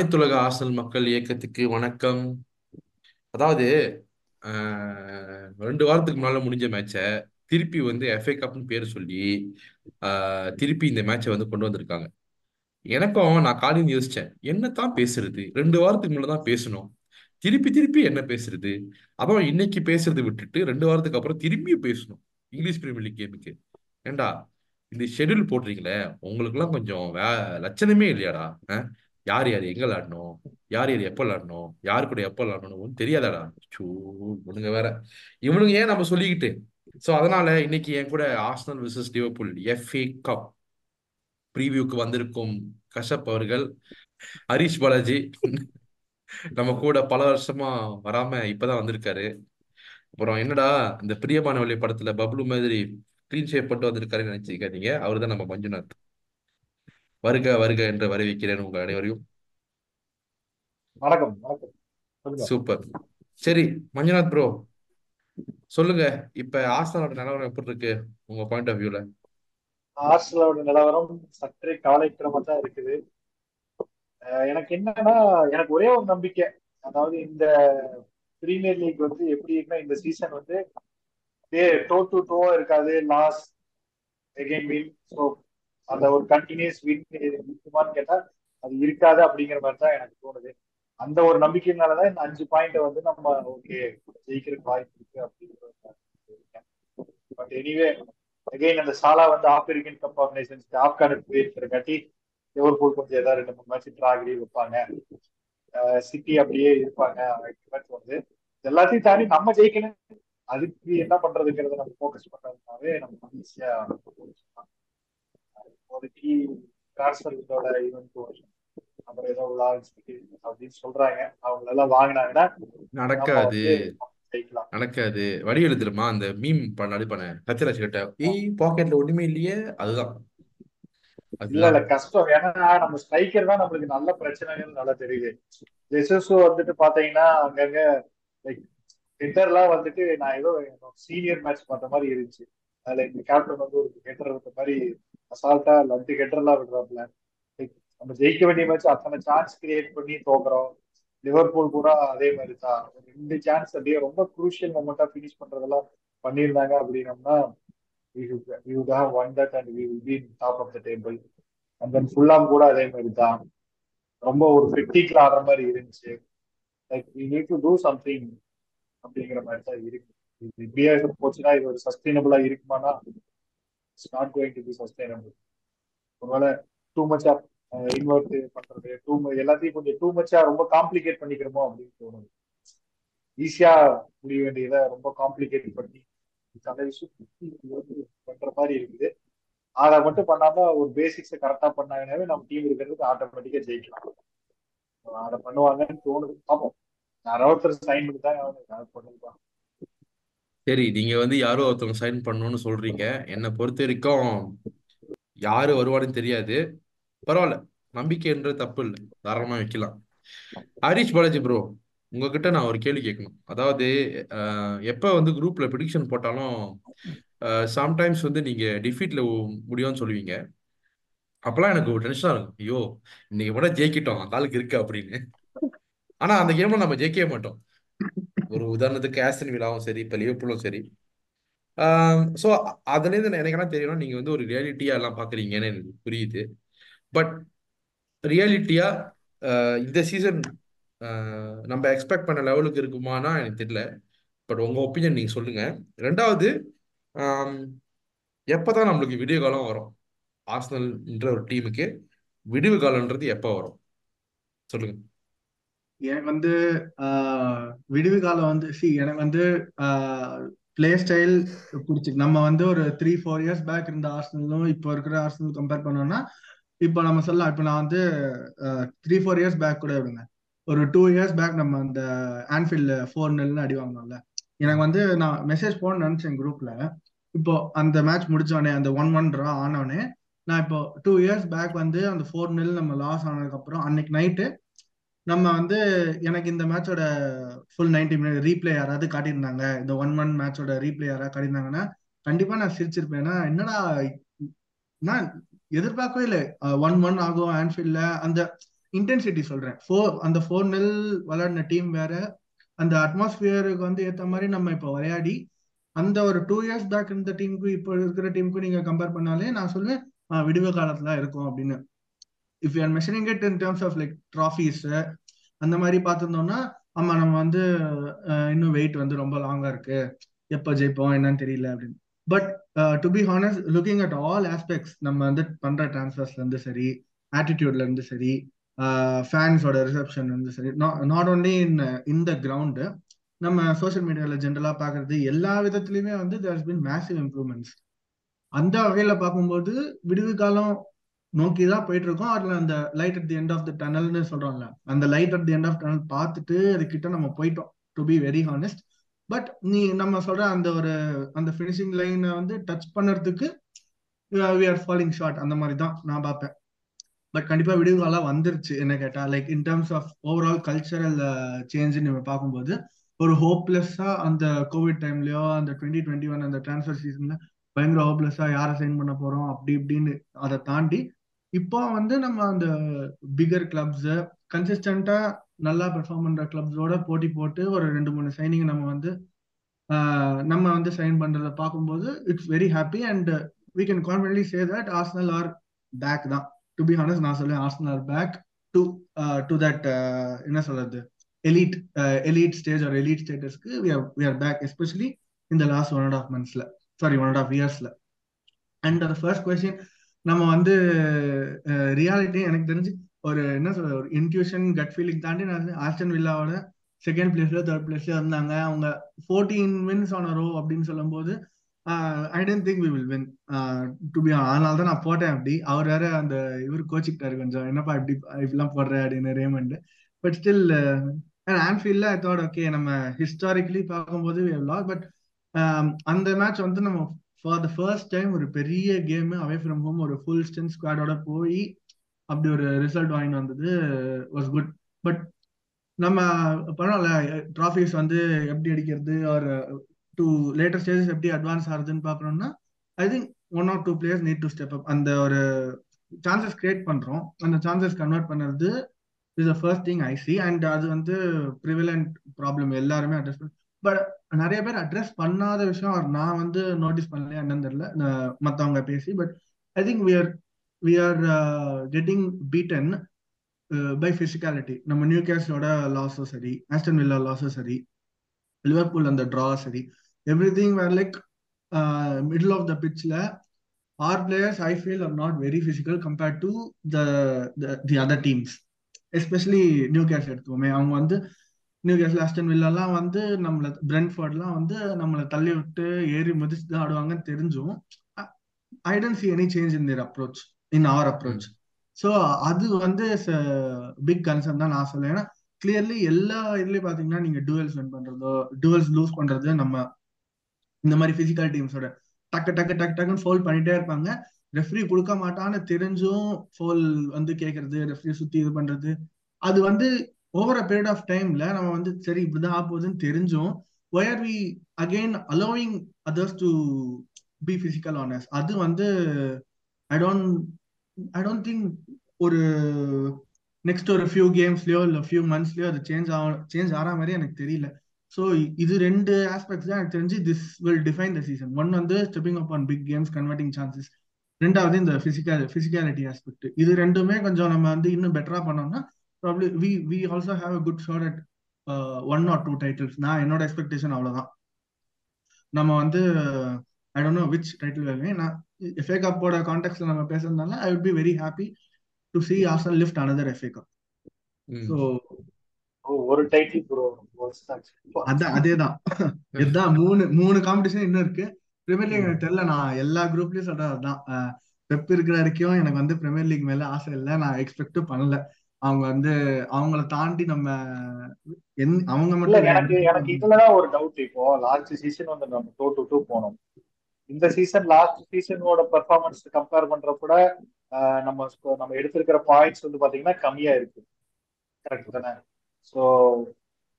அனைத்துலக ஆசல் மக்கள் இயக்கத்துக்கு வணக்கம். அதாவது ஆஹ், ரெண்டு வாரத்துக்கு முன்னால முடிஞ்ச மேட்சை திருப்பி வந்து எஃப்ஏ கப்னு பேர் சொல்லி திருப்பி இந்த மேட்சை வந்து கொண்டு வந்திருக்காங்க. எனக்கும் நான் காலையில் யோசிச்சேன் என்னத்தான் பேசுறது? ரெண்டு வாரத்துக்கு முன்னால தான் பேசணும். திருப்பி திருப்பி என்ன பேசுறது? அப்போ இன்னைக்கு பேசுறதை விட்டுட்டு ரெண்டு வாரத்துக்கு அப்புறம் திரும்பியும் பேசணும். இங்கிலீஷ் பிரீமியர் லீக் கேமுக்கு ஏண்டா இந்த ஷெட்யூல் போடுறீங்களே? உங்களுக்குலாம் கொஞ்சம் வே லட்சணமே இல்லையாடா? யார் யார் எங்க விளாடணும் யார் யார் எப்போ விளாடணும் யார் கூட எப்போ விளாடணும் தெரியாதாடா? சூ இவனுங்க வேற. இவனுங்க ஏன் நம்ம சொல்லிக்கிட்டு? ஸோ அதனால இன்னைக்கு என் கூட Arsenal versus Liverpool FA cup ப்ரீவியூக்கு வந்திருக்கும் கஷப் அவர்கள் ஹரிஷ் பாலாஜி நம்ம கூட பல வருஷமா வராம இப்பதான் வந்திருக்காரு. அப்புறம் என்னடா இந்த பிரியமானவளி படத்துல பப்ளு மாதிரி க்ளீன் ஷேப் பட்டு வந்திருக்காருன்னு நினைச்சிருக்காதீங்க. அவர் தான் நம்ம மஞ்சுநாத். வருக வருக என்று வரவேற்கிறேன் உங்க அனைவரையும். வணக்கம் வணக்கம். சூப்பர். சரி மஞ்சுநாத் ப்ரோ சொல்லுங்க இப்ப ஆஸ்தானோட நிலவரம் எப்படி இருக்கு உங்க பாயிண்ட் ஆஃப் வியூல ஆர்சனலோட நிலவரம் சற்றே கவலைக்கிடமா தான் இருக்குது. எனக்கு என்னன்னா எனக்கு ஒரே ஒரு நம்பிக்கை. அதாவது இந்த பிரீமியர் லீக் வந்து எப்படி இருக்குன்னா இந்த சீசன் வந்து டோ டு டோவா இருக்காது லாஸ் எகைன் வின் ஸோ அந்த ஒரு கண்டினியூஸ் வின் இருக்குமான்னு கேட்டா அது இருக்காது அப்படிங்கிற மாதிரி தான் எனக்கு தோணுது. அந்த ஒரு நம்பிக்கையினாலதான் இந்த அஞ்சு பாயிண்ட் வந்து நம்ம ஓகே ஜெயிக்கிறதுக்கு வாய்ப்பு இருக்கு அப்படிங்கிறது பட் எனிவே அகைன் அந்த சாலா வந்து ஆப்பிரிக்கன் கப் ஆஃப் நேஷன்ஸ் ஆப்கானுக்கு போயிருக்கிறங்காட்டி லிவர்பூல் கொஞ்சம் ஏதாவது ரெண்டு மூணு மேட்ச் டிராகடி வைப்பாங்க. சிட்டி அப்படியே இருப்பாங்க வந்து எல்லாத்தையும் தாண்டி நம்ம ஜெயிக்கணும். அதுக்கு என்ன பண்றதுங்கிறத நம்ம ஃபோக்கஸ் பண்றதுனாவே நம்ம ஈஸியா இப்போதைக்கு டிரான்ஸ்பர் விண்டோட ஈவெண்ட் அப்புறம் ஏதோ லான்ச் அப்படின்னு சொல்றாங்க. அவங்க எல்லாம் வாங்கினாங்கன்னா நடக்காது. நடக்காது. வழி எழுதுருமா? அந்த மீம் பண்ண அடிப்பானே சத்யராஜ் கிட்ட ஏய் பாக்கெட்ல ஒண்ணுமே இல்லையே. அதுதான். இல்ல இல்ல கஷ்டம். ஏன்னா நம்ம ஸ்ட்ரைக்கர் தான் நம்மளுக்கு நல்ல பிரச்சனைகள் நல்லா தெரியுது. ஜெசஸ் வந்துட்டு பாத்தீங்கன்னா அங்கங்க லைக் ஹெட்டர்லாம் வந்துட்டு நான் ஏதோ சீனியர் மேட்ச் பார்த்த மாதிரி இருந்துச்சு. அதுல இந்த கேப்டன் வந்து ஒரு ஹெட்டர் விட்ட மாதிரி அசால்ட்டா லட்டு ஹெட்டர்லாம் விடுறாப்ல Like, நம்ம ஜெயிக்க வேண்டிய மேட்ச் அத்தனை சான்ஸ் கிரியேட் பண்ணி தோக்குறோம். லிவர்பூல் கூட அதே மாதிரி தான் ஒரு ரெண்டு சான்ஸ் அப்படியே ரொம்ப குரூஷியல் மொமெண்டா ஃபினிஷ் பண்றதெல்லாம் பண்ணியிருந்தாங்க அப்படின்னம்னா we would, we would have won that and we will be in top of the ஃபுல்லாம் கூட அதே மாதிரி தான் ரொம்ப ஒரு ஃபிட்டிக்ல ஆடுற மாதிரி இருந்துச்சு. Like we need to do something அப்படிங்கிற மாதிரி தான் இருக்கு இப்படியே போச்சுன்னா இது ஒரு சஸ்டைனபிளா இருக்குமானா it's not going to be sustainable ஒருவேளை டூ மச்சா இன்வெர்ட் பண்றது டூ எல்லாத்தையும் கொஞ்சம் டூ மச்சா ரொம்ப காம்ப்ளிகேட் பண்ணிக்கிறோமோ அப்படின்னு தோணுது. ஈஸியா முடிய வேண்டியதை ரொம்ப காம்ப்ளிகேட் பண்ணி அந்த விஷயம் பண்ற மாதிரி இருக்குது. அதை மட்டும் பண்ணாம ஒரு பேசிக்ஸை கரெக்டா பண்ணாங்கன்னாவே நம்ம டீம் இருக்கிறதுக்கு ஆட்டோமேட்டிக்கா ஜெயிக்கலாம். அதை பண்ணுவாங்கன்னு தோணுது. பார்ப்போம் யாரோ ஒருத்தர் சைன் பண்ணி தான் யாரும் பண்ணுவாங்க சரி நீங்க வந்து யாரோ ஒருத்தவங்க சைன் பண்ணணும்னு சொல்றீங்க. என்னை பொறுத்த வரைக்கும் யாரு வருவான்னு தெரியாது. பரவாயில்ல நம்பிக்கைன்றது தப்பு இல்லை. தாராளமா வைக்கலாம். ஹரிஷ் பாலாஜி ப்ரோ உங்ககிட்ட நான் ஒரு கேள்வி கேட்கணும். அதாவது எப்ப வந்து குரூப்ல ப்ரிடிக்ஷன் போட்டாலும் சம்டைம்ஸ் வந்து நீங்க டிஃபீட்ல முடியும்னு சொல்லுவீங்க. அப்பெல்லாம் எனக்கு ஒரு டென்ஷனா இருக்கும். ஐயோ இன்னைக்கு கூட ஜெயிக்கிட்டோம் அந்த ஆளுக்கு இருக்கு அப்படின்னு. ஆனா அந்த கேம்ல நம்ம ஜெயிக்கவே மாட்டோம். ஒரு உதாரணத்துக்கு ஆஸ்டன் விழாவும் சரி இப்ப லிவர்பூலும் சரி. ஸோ அதுலேருந்து எனக்கு என்ன தெரியணும்? நீங்க வந்து ஒரு ரியாலிட்டியா எல்லாம் பாக்குறீங்கன்னு எனக்கு புரியுது. பட் ரியாலிட்டியா இந்த சீசன் நம்ம எக்ஸ்பெக்ட் பண்ண லெவலுக்கு இருக்குமானா எனக்கு தெரியல. பட் உங்க ஒப்பீனியன் நீங்க சொல்லுங்க. ரெண்டாவது எப்போ எப்பதான் நம்மளுக்கு விடிவு காலம் வரும்? ஆர்சனல்ன்ற ஒரு டீமுக்கு விடிவு காலம்ன்றது எப்போ வரும்? சொல்லுங்க. எனக்கு வந்து விடுவி காலம் வந்து சி எனக்கு வந்து பிளே ஸ்டைல் பிடிச்சிருக்கு. நம்ம வந்து ஒரு த்ரீ ஃபோர் இயர்ஸ் பேக் இருந்த ஆர்சனலும் இப்போ இருக்கிற ஆர்சனல் கம்பேர் பண்ணோம்னா இப்போ நம்ம சொல்லலாம். இப்போ நான் வந்து த்ரீ ஃபோர் இயர்ஸ் பேக் கூட விடுங்க. ஒரு டூ இயர்ஸ் பேக் நம்ம அந்த ஆன்ஃபீல்டு ஃபோர் நெல்னு அடி வாங்கினோம்ல. எனக்கு வந்து நான் மெசேஜ் போன்னு நினைச்சேன் குரூப்ல இப்போ அந்த மேட்ச் முடிச்சோடனே அந்த ஒன் ஒன் ட்ரா ஆனோடனே நான் இப்போ டூ இயர்ஸ் பேக் வந்து அந்த ஃபோர் நெல் நம்ம லாஸ் ஆனதுக்கப்புறம் அன்னைக்கு நைட்டு நம்ம வந்து எனக்கு இந்த மேட்சோட ஃபுல் நைன்டி மினிட் ரீப்ளே யாராவது காட்டியிருந்தாங்க? இந்த ஒன் ஒன் மேட்சோட ரீப்ளே யாராவது காட்டியிருந்தாங்கன்னா கண்டிப்பா நான் சிரிச்சிருப்பேன். ஏன்னா என்னடா நான் எதிர்பார்க்கவே இல்லை. ஒன் ஒன் ஆகும் ஆன்ஃபீல்ட்ல அந்த இன்டென்சிட்டி சொல்றேன். ஃபோர் அந்த ஃபோர் நெல் விளையாடின டீம் வேற அந்த அட்மாஸ்பியருக்கு வந்து ஏத்த மாதிரி நம்ம இப்போ விளையாடி அந்த ஒரு டூ இயர்ஸ் பேக் இருந்த டீமுக்கு இப்போ இருக்கிற டீமுக்கு நீங்க கம்பேர் பண்ணாலே நான் சொல்லுவேன் விடுவ காலத்துல இருக்கும் அப்படின்னு. If you are measuring it in terms of like trophies அந்த மாதிரி பார்த்துருந்தோம்னா ஆமா நம்ம வந்து இன்னும் வெயிட் வந்து ரொம்ப லாங்கா இருக்கு. எப்போ ஜெயிப்போம் என்னன்னு தெரியல அப்படின்னு. But to be honest looking at all aspects நம்ம வந்து பண்ற டிரான்ஸ்ஃபர்ஸ்ல இருந்து சரி ஆட்டிடியூட்ல இருந்து சரி ஃபேன்ஸோட ரிசப்ஷன் இருந்து சரி நாட் ஓன்லி இன் இந்த கிரவுண்டு நம்ம சோஷியல் மீடியால ஜென்ரலா பாக்குறது எல்லா விதத்துலயுமே வந்து தேர்ஸ் பின் மேசிவ் இம்ப்ரூவ்மெண்ட்ஸ் அந்த வகையில பார்க்கும்போது விடுவு காலம் நோக்கி தான் போயிட்டு இருக்கோம் அதுல அந்த light at the end of the டனல்னு சொல்றோம்ல அந்த light at the end of tunnel பார்த்துட்டு அது கிட்ட நம்ம போயிட்டோம் to be very honest but நீ நம்ம சொல்ற அந்த ஒரு அந்த ஃபினிஷிங் லைனை வந்து டச் பண்ணுறதுக்கு வி ஆர் ஃபாலிங் ஷார்ட் அந்த மாதிரி தான் நான் பார்ப்பேன். பட் கண்டிப்பா விடுகாலாம் வந்துருச்சு என்ன கேட்டா like in terms of overall cultural change நம்ம பார்க்கும்போது ஒரு ஹோப்லெஸ்ஸா அந்த கோவிட் டைம்லயோ அந்த டுவெண்ட்டி டுவெண்ட்டி ஒன் அந்த டிரான்ஸ்ஃபர் சீசன்ல பயங்கர ஹோப்லெஸ்ஸா யாரை சைன் பண்ண போறோம் அப்படி இப்படின்னு அதை தாண்டி இப்போ வந்து நம்ம அந்த பிகர் கிளப்ஸ் கன்சிஸ்டண்டா நல்லா பெர்ஃபார்ம் பண்ற கிளப்ஸோட போட்டி போட்டு ஒரு ரெண்டு மூணு சைனிங் நம்ம வந்து நம்ம வந்து சைன் பண்றதை பார்க்கும்போது it's very happy and we can confidently say that Arsenal are back தான். டு பி ஹானஸ்ட் நான் சொல்லுவேன் Arsenal are back to to that என்ன சொல்றது? Elite elite stage or elite ஸ்டேட்டஸ்க்கு we are we are back especially இந்த last one and half மந்த்ஸ்ல sorry one and half இயர்ஸ்ல and அந்த first question நம்ம வந்து ரியாலிட்டி எனக்கு தெரிஞ்சு ஒரு என்ன சொல்ற ஒரு இன்ட்யூஷன் கட் ஃபீலிங் தாண்டி நான் ஆஸ்டன் வில்லாவோட செகண்ட் பிளேஸ்ல தேர்ட் பிளேஸ்ல இருந்தாங்க. அவங்க ஃபோர்டீன் வின்ஸ் ஆன ரோ அப்படின்னு சொல்லும்போது I don't think we will win to be அதனால தான் நான் போட்டேன் அப்படி. அவர் வேற அந்த இவர் கோச்சிக்கிட்டாரு கொஞ்சம். என்னப்பா இப்படி இப்படிலாம் போடுற? அப்படின்னு ரேமண்ட். பட் ஸ்டில் ஆன்ஃபீல்ட்ல ஐ தாட் ஓகே நம்ம ஹிஸ்டாரிக்கலி பார்க்கும்போது பட் அந்த மேட்ச் வந்து நம்ம ஃபார் த ஃபர்ஸ்ட் டைம் ஒரு பெரிய கேம் அவே ஃப்ரம் ஹோம் ஒரு ஃபுல் ஸ்ட்ரென்த் ஸ்குவாடோட போய் அப்படி ஒரு ரிசல்ட் வாங்கிட்டு வந்தது வாஸ் குட் பட் நம்ம பரவாயில்ல ட்ராஃபிஸ் வந்து எப்படி அடிக்கிறது ஆர் டூ லேட்டர் ஸ்டேஜஸ் எப்படி அட்வான்ஸ் ஆகுதுன்னு பார்க்குறோம்னா I think one or two players need to step up அந்த ஒரு சான்சஸ் கிரியேட் பண்ணுறோம் அந்த சான்சஸ் கன்வெர்ட் பண்ணுறது is the first thing I see and அது வந்து ப்ரிவிலண்ட் ப்ராப்ளம் எல்லாருமே அட்ரஸ் பண்ண பட் நிறைய பேர் அட்ரஸ் பண்ணாத விஷயம் நான் வந்து நோட்டீஸ் பண்ணலையா என்னன்னு தெரியல. மற்றவங்க பேசி but I think we are we are getting beaten by physicality நம்ம நியூ கேஸோட லாஸும் சரி ஆஸ்டன் வில்லா லாஸும் சரி லிவர்பூல் அந்த ட்ரா சரி every thing where like middle of the பிட்ச்ல our players I feel are not very physical compared to the the other teams especially Newcastle எடுத்துக்கோமே. அவங்க வந்து நியூ கேஸ்ல ஆஸ்டன் வில்லாலாம் வந்து நம்மள பிரென்ஃபர்ட்லாம் வந்து நம்மளை தள்ளி விட்டு ஏறி மிதிச்சு தான் ஆடுவாங்கன்னு தெரிஞ்சும். I don't see any change in their approach in our approach so அது வந்து பிக் கன்சர்ன் தான் நான் சொல்லுவேன் ஏன்னா கிளியர்லி எல்லா இதுலயும் பாத்தீங்கன்னா நீங்க டூவல்ஸ் வின் பண்றதோ டூவல்ஸ் லூஸ் பண்றது நம்ம இந்த மாதிரி பிசிக்கல் டீம்ஸோட டக்கு டக்கு டக்கு டக்குன்னு ஃபோல் பண்ணிட்டே இருப்பாங்க. ரெஃப்ரி கொடுக்க மாட்டான்னு தெரிஞ்சும் ஃபோல் வந்து கேட்கறது ரெஃப்ரி சுத்தி இது பண்றது. அது வந்து ஓவர் அ பீரியட் ஆஃப் டைம்ல நம்ம வந்து சரி இப்படிதான் ஆகுதுன்னு தெரிஞ்சும் why are we again allowing others to be physical anus அது வந்து I don't I don't think ஒரு நெக்ஸ்ட் ஒரு ஃபியூ கேம்ஸ்லயோ இல்ல ஃபியூ மந்த்ஸ்லயோ அது சேஞ்ச் ஆக சேஞ்ச் ஆகிற மாதிரி எனக்கு தெரியல. ஸோ இது ரெண்டு ஆஸ்பெக்ட்ஸ் தான் எனக்கு தெரிஞ்சு this will define the season one வந்து stepping up on big games converting chances ரெண்டாவது இந்த பிசிக்கல் பிசிக்காலிட்டி ஆஸ்பெக்ட் இது ரெண்டுமே கொஞ்சம் நம்ம வந்து இன்னும் பெட்டரா பண்ணோம்னா probably we we also have a good shot at one or two titles நான் என்னோட எக்ஸ்பெக்டேஷன் அவ்வளவுதான். நம்ம வந்து I don't know which title வேணும் நான் எஃப்ஏ கப்போட கான்டெக்ட்ல நம்ம பேசுறதுனால I would be very happy to see Arsenal lift another FA cup so ஒரு டைட்டில் ப்ரோ அதான் அதேதான். இதுதான் மூணு மூணு காம்படிஷன் இன்னும் இருக்கு. பிரீமியர் லீக் எனக்கு தெரியல. நான் எல்லா குரூப்லயும் சொல்றது அதுதான் பெப் இருக்கிற வரைக்கும் எனக்கு வந்து பிரீமியர் லீக் மேல ஆசை இல்லை. நான் எக்ஸ்பெக்டும் பண்ணல. அவங்க வந்து அவங்கள தாண்டி நம்ம அவங்க மட்டும் எனக்கு எனக்கு இதுலதான் ஒரு டவுட் இப்போ. லாஸ்ட் சீசன் வந்து நம்ம டூ டு டூ போனோம். இந்த சீசன் லாஸ்ட் சீசனோட பெர்ஃபார்மன்ஸ் கம்பேர் பண்ற கூட நம்ம நம்ம எடுத்திருக்கிற பாயிண்ட்ஸ் வந்து பாத்தீங்கன்னா கம்மியா இருக்கு. கரெக்ட் தானே? ஸோ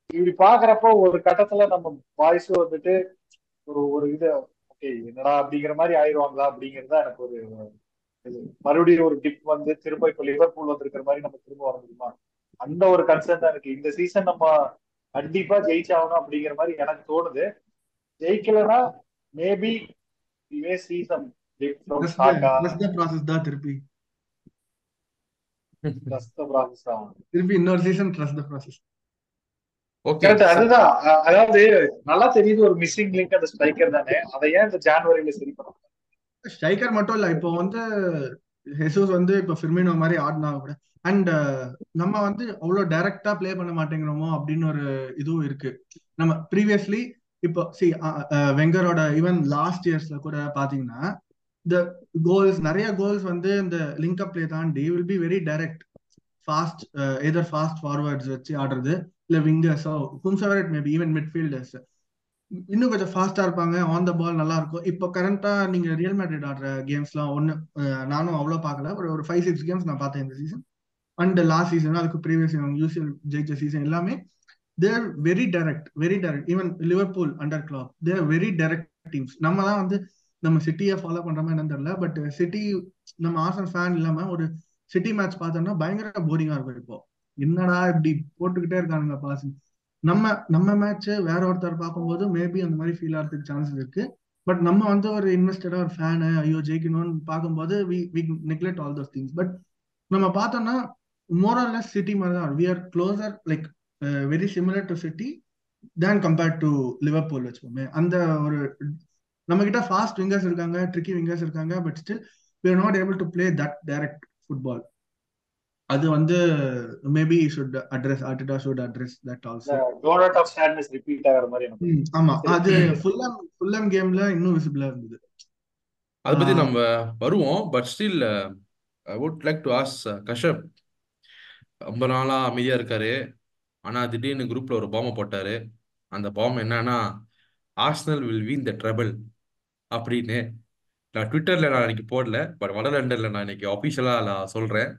இப்படி பாக்குறப்போ ஒரு கட்டத்துல நம்ம பாய்ஸ் வந்துட்டு ஒரு ஒரு இது ஓகே என்னடா அப்படிங்கிற மாதிரி ஆயிடுவாங்களா அப்படிங்கிறது எனக்கு ஒரு மறுபடியும் ஒரு டிப் வந்து திரும்ப இப்ப லிவர்பூல் வந்திருக்கிற மாதிரி நம்ம திரும்ப வர முடியுமா? அந்த ஒரு கன்சர்ன் தான் இருக்கு. இந்த சீசன் நம்ம கண்டிப்பா ஜெயிச்சாகணும் அப்படிங்கிற மாதிரி எனக்கு தோணுது. ஜெயிக்கலன்னா maybe may see some dip from Saka process தான் திருப்பி. திருப்பி இன்னொரு சீசன் ட்ரஸ்ட் த ப்ராசஸ் அதுதான். அதாவது நல்லா தெரியுது ஒரு மிஸ்ஸிங் லிங்க் அந்த ஸ்ட்ரைக்கர் தானே. அதை ஏன் இந்த ஜான்வரியில சரி பண்ண ஸ்ட்ரைக்கர் மட்டும் இல்ல இப்போ வந்து ஹெசூஸ் வந்து இப்போ ஃபிர்மினோ மாதிரி ஆடினா கூட. அண்ட் uh, நம்ம வந்து அவ்வளோ டைரக்டா ப்ளே பண்ண மாட்டேங்கிறோமோ அப்படின்னு ஒரு இதுவும் இருக்கு. நம்ம ப்ரீவியஸ்லி இப்போ சி வெங்கரோட ஈவன் லாஸ்ட் இயர்ஸ்ல கூட பாத்தீங்கன்னா இந்த கோல்ஸ் நிறைய கோல்ஸ் வந்து இந்த லிங்க் அப் ப்ளே தாண்டி will be very direct fast either fast forwards வச்சு ஆடுறது இல்ல விங்கர்ஸோ கும்சவர் இட் மேபி ஈவன் மிட்ஃபீல்டர்ஸ் இன்னும் கொஞ்சம் ஃபாஸ்டா இருப்பாங்க ஆன் த பால் நல்லா இருக்கும். இப்போ கரண்டா நீங்க ரியல் மேட்ரிட் ஆடுற கேம்ஸ்லாம் ஒன்னு நானும் அவ்வளோ பார்க்கல. ஒரு ஒரு ஃபைவ் சிக்ஸ் கேம்ஸ் நான் பார்த்தேன் இந்த சீசன் அண்ட் லாஸ்ட் சீசன் அதுக்கு ப்ரீவியஸ் யூசிஎல் ஜெயிச்ச சீசன் எல்லாமே they're very direct very direct even Liverpool under Klopp they're very direct teams நம்ம தான் வந்து நம்ம சிட்டியை ஃபாலோ பண்றோமா என்னன்னு தெரியல பட் சிட்டி நம்ம ஆசன் ஃபேன் இல்லாம ஒரு சிட்டி மேட்ச் பார்த்தோம்னா பயங்கர போரிங்கா இருக்கும் இப்போ. என்னடா இப்படி போட்டுக்கிட்டே இருக்கானுங்க பாஸ் நம்ம நம்ம மேட்ச் வேற ஒருத்தர் பார்க்கும்போது மேபி அந்த மாதிரி ஃபீல் ஆகிறதுக்கு சான்சஸ் இருக்கு. பட் நம்ம வந்து ஒரு இன்வெஸ்டடா ஒரு ஃபேனு ஐயோ ஜெயிக்கணும்னு பார்க்கும்போது we we neglect all those things but நம்ம பார்த்தோம்னா மோரல்லஸ் சிட்டி மாதிரி தான் we are closer like very similar to City than compared to Liverpool வச்சுக்கோமே. அந்த ஒரு நம்ம கிட்ட ஃபாஸ்ட் விங்கர்ஸ் இருக்காங்க ட்ரிக்கி விங்கர்ஸ் இருக்காங்க but still we are not able to play that direct football அது வந்து maybe should address Arteta should address that also donut of ஸ்டாட்னஸ் ரிப்பீட் ஆகிற மாதிரி எனக்கு ஆமா. அது ஃபுல்லம் ஃபுல்லம் கேம்ல இன்னும் விசிபிளா இருந்தது. அதை பத்தி நம்ம வருவோம். But still I would like to ask கஷப் ரொம்ப நாளா அமைதியா இருக்காரு. ஆனா திடீர்னு குரூப்ல ஒரு பாம்பை போட்டாரு. அந்த பாம்பு என்னன்னா Arsenal will win the treble அப்படின்னு. நான் ட்விட்டர்ல நான் இன்னைக்கு போடல பட் வடலண்டன்ல நான் இன்னைக்கு அபிஷியலா நான் சொல்றேன்.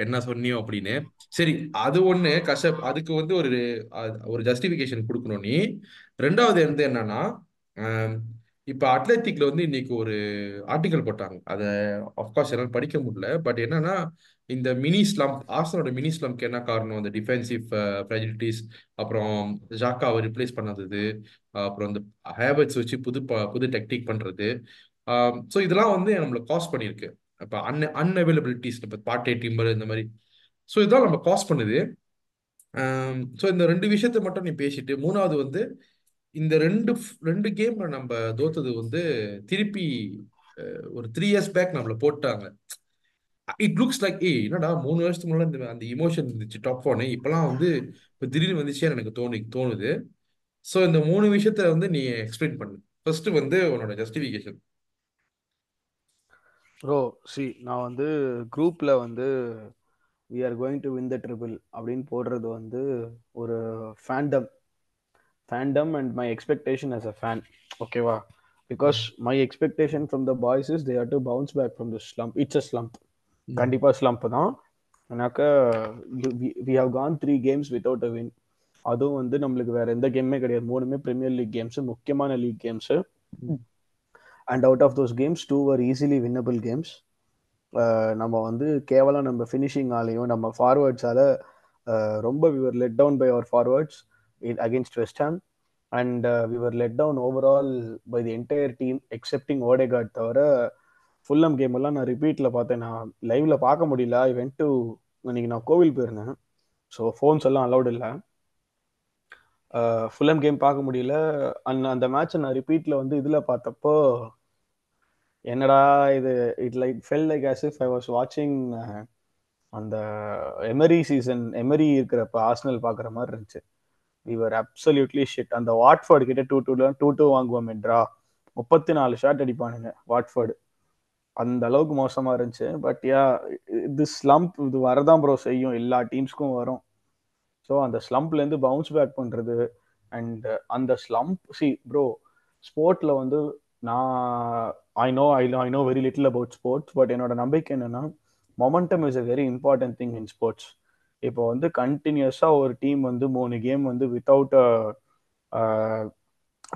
என்ன சொன்னியோ அப்படின்னு. சரி அது ஒண்ணு கஷ்ட அதுக்கு வந்து ஒரு அது- ஒரு ஜஸ்டிபிகேஷன் கொடுக்கணும் நீ. ரெண்டாவது வந்து என்னன்னா இப்ப அத்லெட்டிக்ல வந்து இன்னைக்கு ஒரு ஆர்டிக்கல் போட்டாங்க. அதை அஃப்கோர்ஸ் என்னால் படிக்க முடியல. பட் என்னன்னா இந்த மினி ஸ்லம் ஆர்சனோட மினி ஸ்லம்க்கு என்ன காரணம்? அந்த டிஃபென்சிவ் ஃப்ரெஜிலிட்டிஸ் அப்புறம் ஜாக்காவை ரிப்ளேஸ் பண்ணது அப்புறம் இந்த ஹேபிட்ஸ் வச்சு புது ப- புது டெக்னிக் பண்றது. ஸோ இதெல்லாம் வந்து நம்மளை காஸ்ட் பண்ணியிருக்கு. இப்போ அன் அன்அவைலபிலிட்டிஸ் இப்போ பாட்டே டிம்பர் இந்த மாதிரி. ஸோ இதுதான் நம்ம காஸ்ட் பண்ணுது. ஸோ இந்த ரெண்டு விஷயத்தை மட்டும் நீ பேசிட்டு மூணாவது வந்து இந்த ரெண்டு ரெண்டு கேம்ல நம்ம தோத்தது வந்து திருப்பி ஒரு த்ரீ இயர்ஸ் பேக் நம்மள போட்டாங்க. இட் லுக்ஸ் லைக் ஏய் என்னடா மூணு வருஷத்துக்கு முன்னாடி இந்த அந்த இமோஷன் இருந்துச்சு டாப் ஒன்னு இப்பெல்லாம் வந்து இப்போ திடீர்னு வந்துச்சே எனக்கு தோணு தோணுது. ஸோ இந்த மூணு விஷயத்த வந்து நீ எக்ஸ்பிளைன் பண்ணு. ஃபர்ஸ்ட் வந்து உன்னோட ஜஸ்டிஃபிகேஷன் ப்ரோ சி நான் வந்து குரூப்ல வந்து we are going to win the treble அப்படின்னு போடுறது வந்து ஒரு fandom fandom and my expectation as a fan ஓகேவா because my expectation from the boys is they are to bounce back from the slump it's a slump கண்டிப்பாக slump தான். ஏன்னாக்கா we have gone three games without a win அதுவும் வந்து நம்மளுக்கு வேற எந்த கேமுமே கிடையாது. மூணுமே பிரீமியர் லீக் கேம்ஸ் முக்கியமான league games and out of those games two are easily winnable games நம்ம வந்து கேவலம் நம்ம ஃபினிஷிங்காலையும் நம்ம ஃபார்வர்ட்ஸால uh, ரொம்ப we were let down by our forwards against West Ham and we were let down overall by the entire team excepting Odegaard தவிர Fulham game எல்லாம் நான் ரிப்பீட்டில் பார்த்தேன். நான் லைவ்ல பார்க்க முடியல. ஐ வென்ட் டு இன்னைக்கு நான் கோவில் போயிருந்தேன். ஸோ ஃபோன்ஸ் எல்லாம் அலௌட் இல்லை. ஃபுல்லம் கேம் பார்க்க முடியல. அண்ட் அந்த மேட்சை நான் ரிப்பீட்டில் வந்து இதில் பார்த்தப்போ என்னடா இது? It like felt like as if I was வாட்சிங் அந்த எமரி சீசன் எமரி இருக்கிறப்ப ஆர்சனல் பார்க்குற மாதிரி இருந்துச்சு. விவர் அப்சல்யூட்லி ஷிட் அந்த வாட்ஃபர்டு கிட்ட டூ டூ டூ டூ வாங்குவோம் என்றா முப்பத்தி நாலு ஷாட் அடிப்பானுங்க வாட்ஃபர்டு அந்த அளவுக்கு மோசமாக இருந்துச்சு. பட் யா இது ஸ்லம்ப் இது வரதான் ப்ரோ செய்யும். எல்லா டீம்ஸ்க்கும் வரும். ஸோ அந்த ஸ்லம்ப்லேருந்து பவுன்ஸ் பேக் பண்ணுறது அண்ட் அந்த ஸ்லம்ப் சி ப்ரோ ஸ்போர்ட்ல வந்து நான் I know I I know very little about sports but என்னோட நம்பிக்கை என்னன்னா momentum is a very important thing in sports இப்போ வந்து கண்டினியூஸாக ஒரு டீம் வந்து மூணு கேம் வந்து வித்தவுட்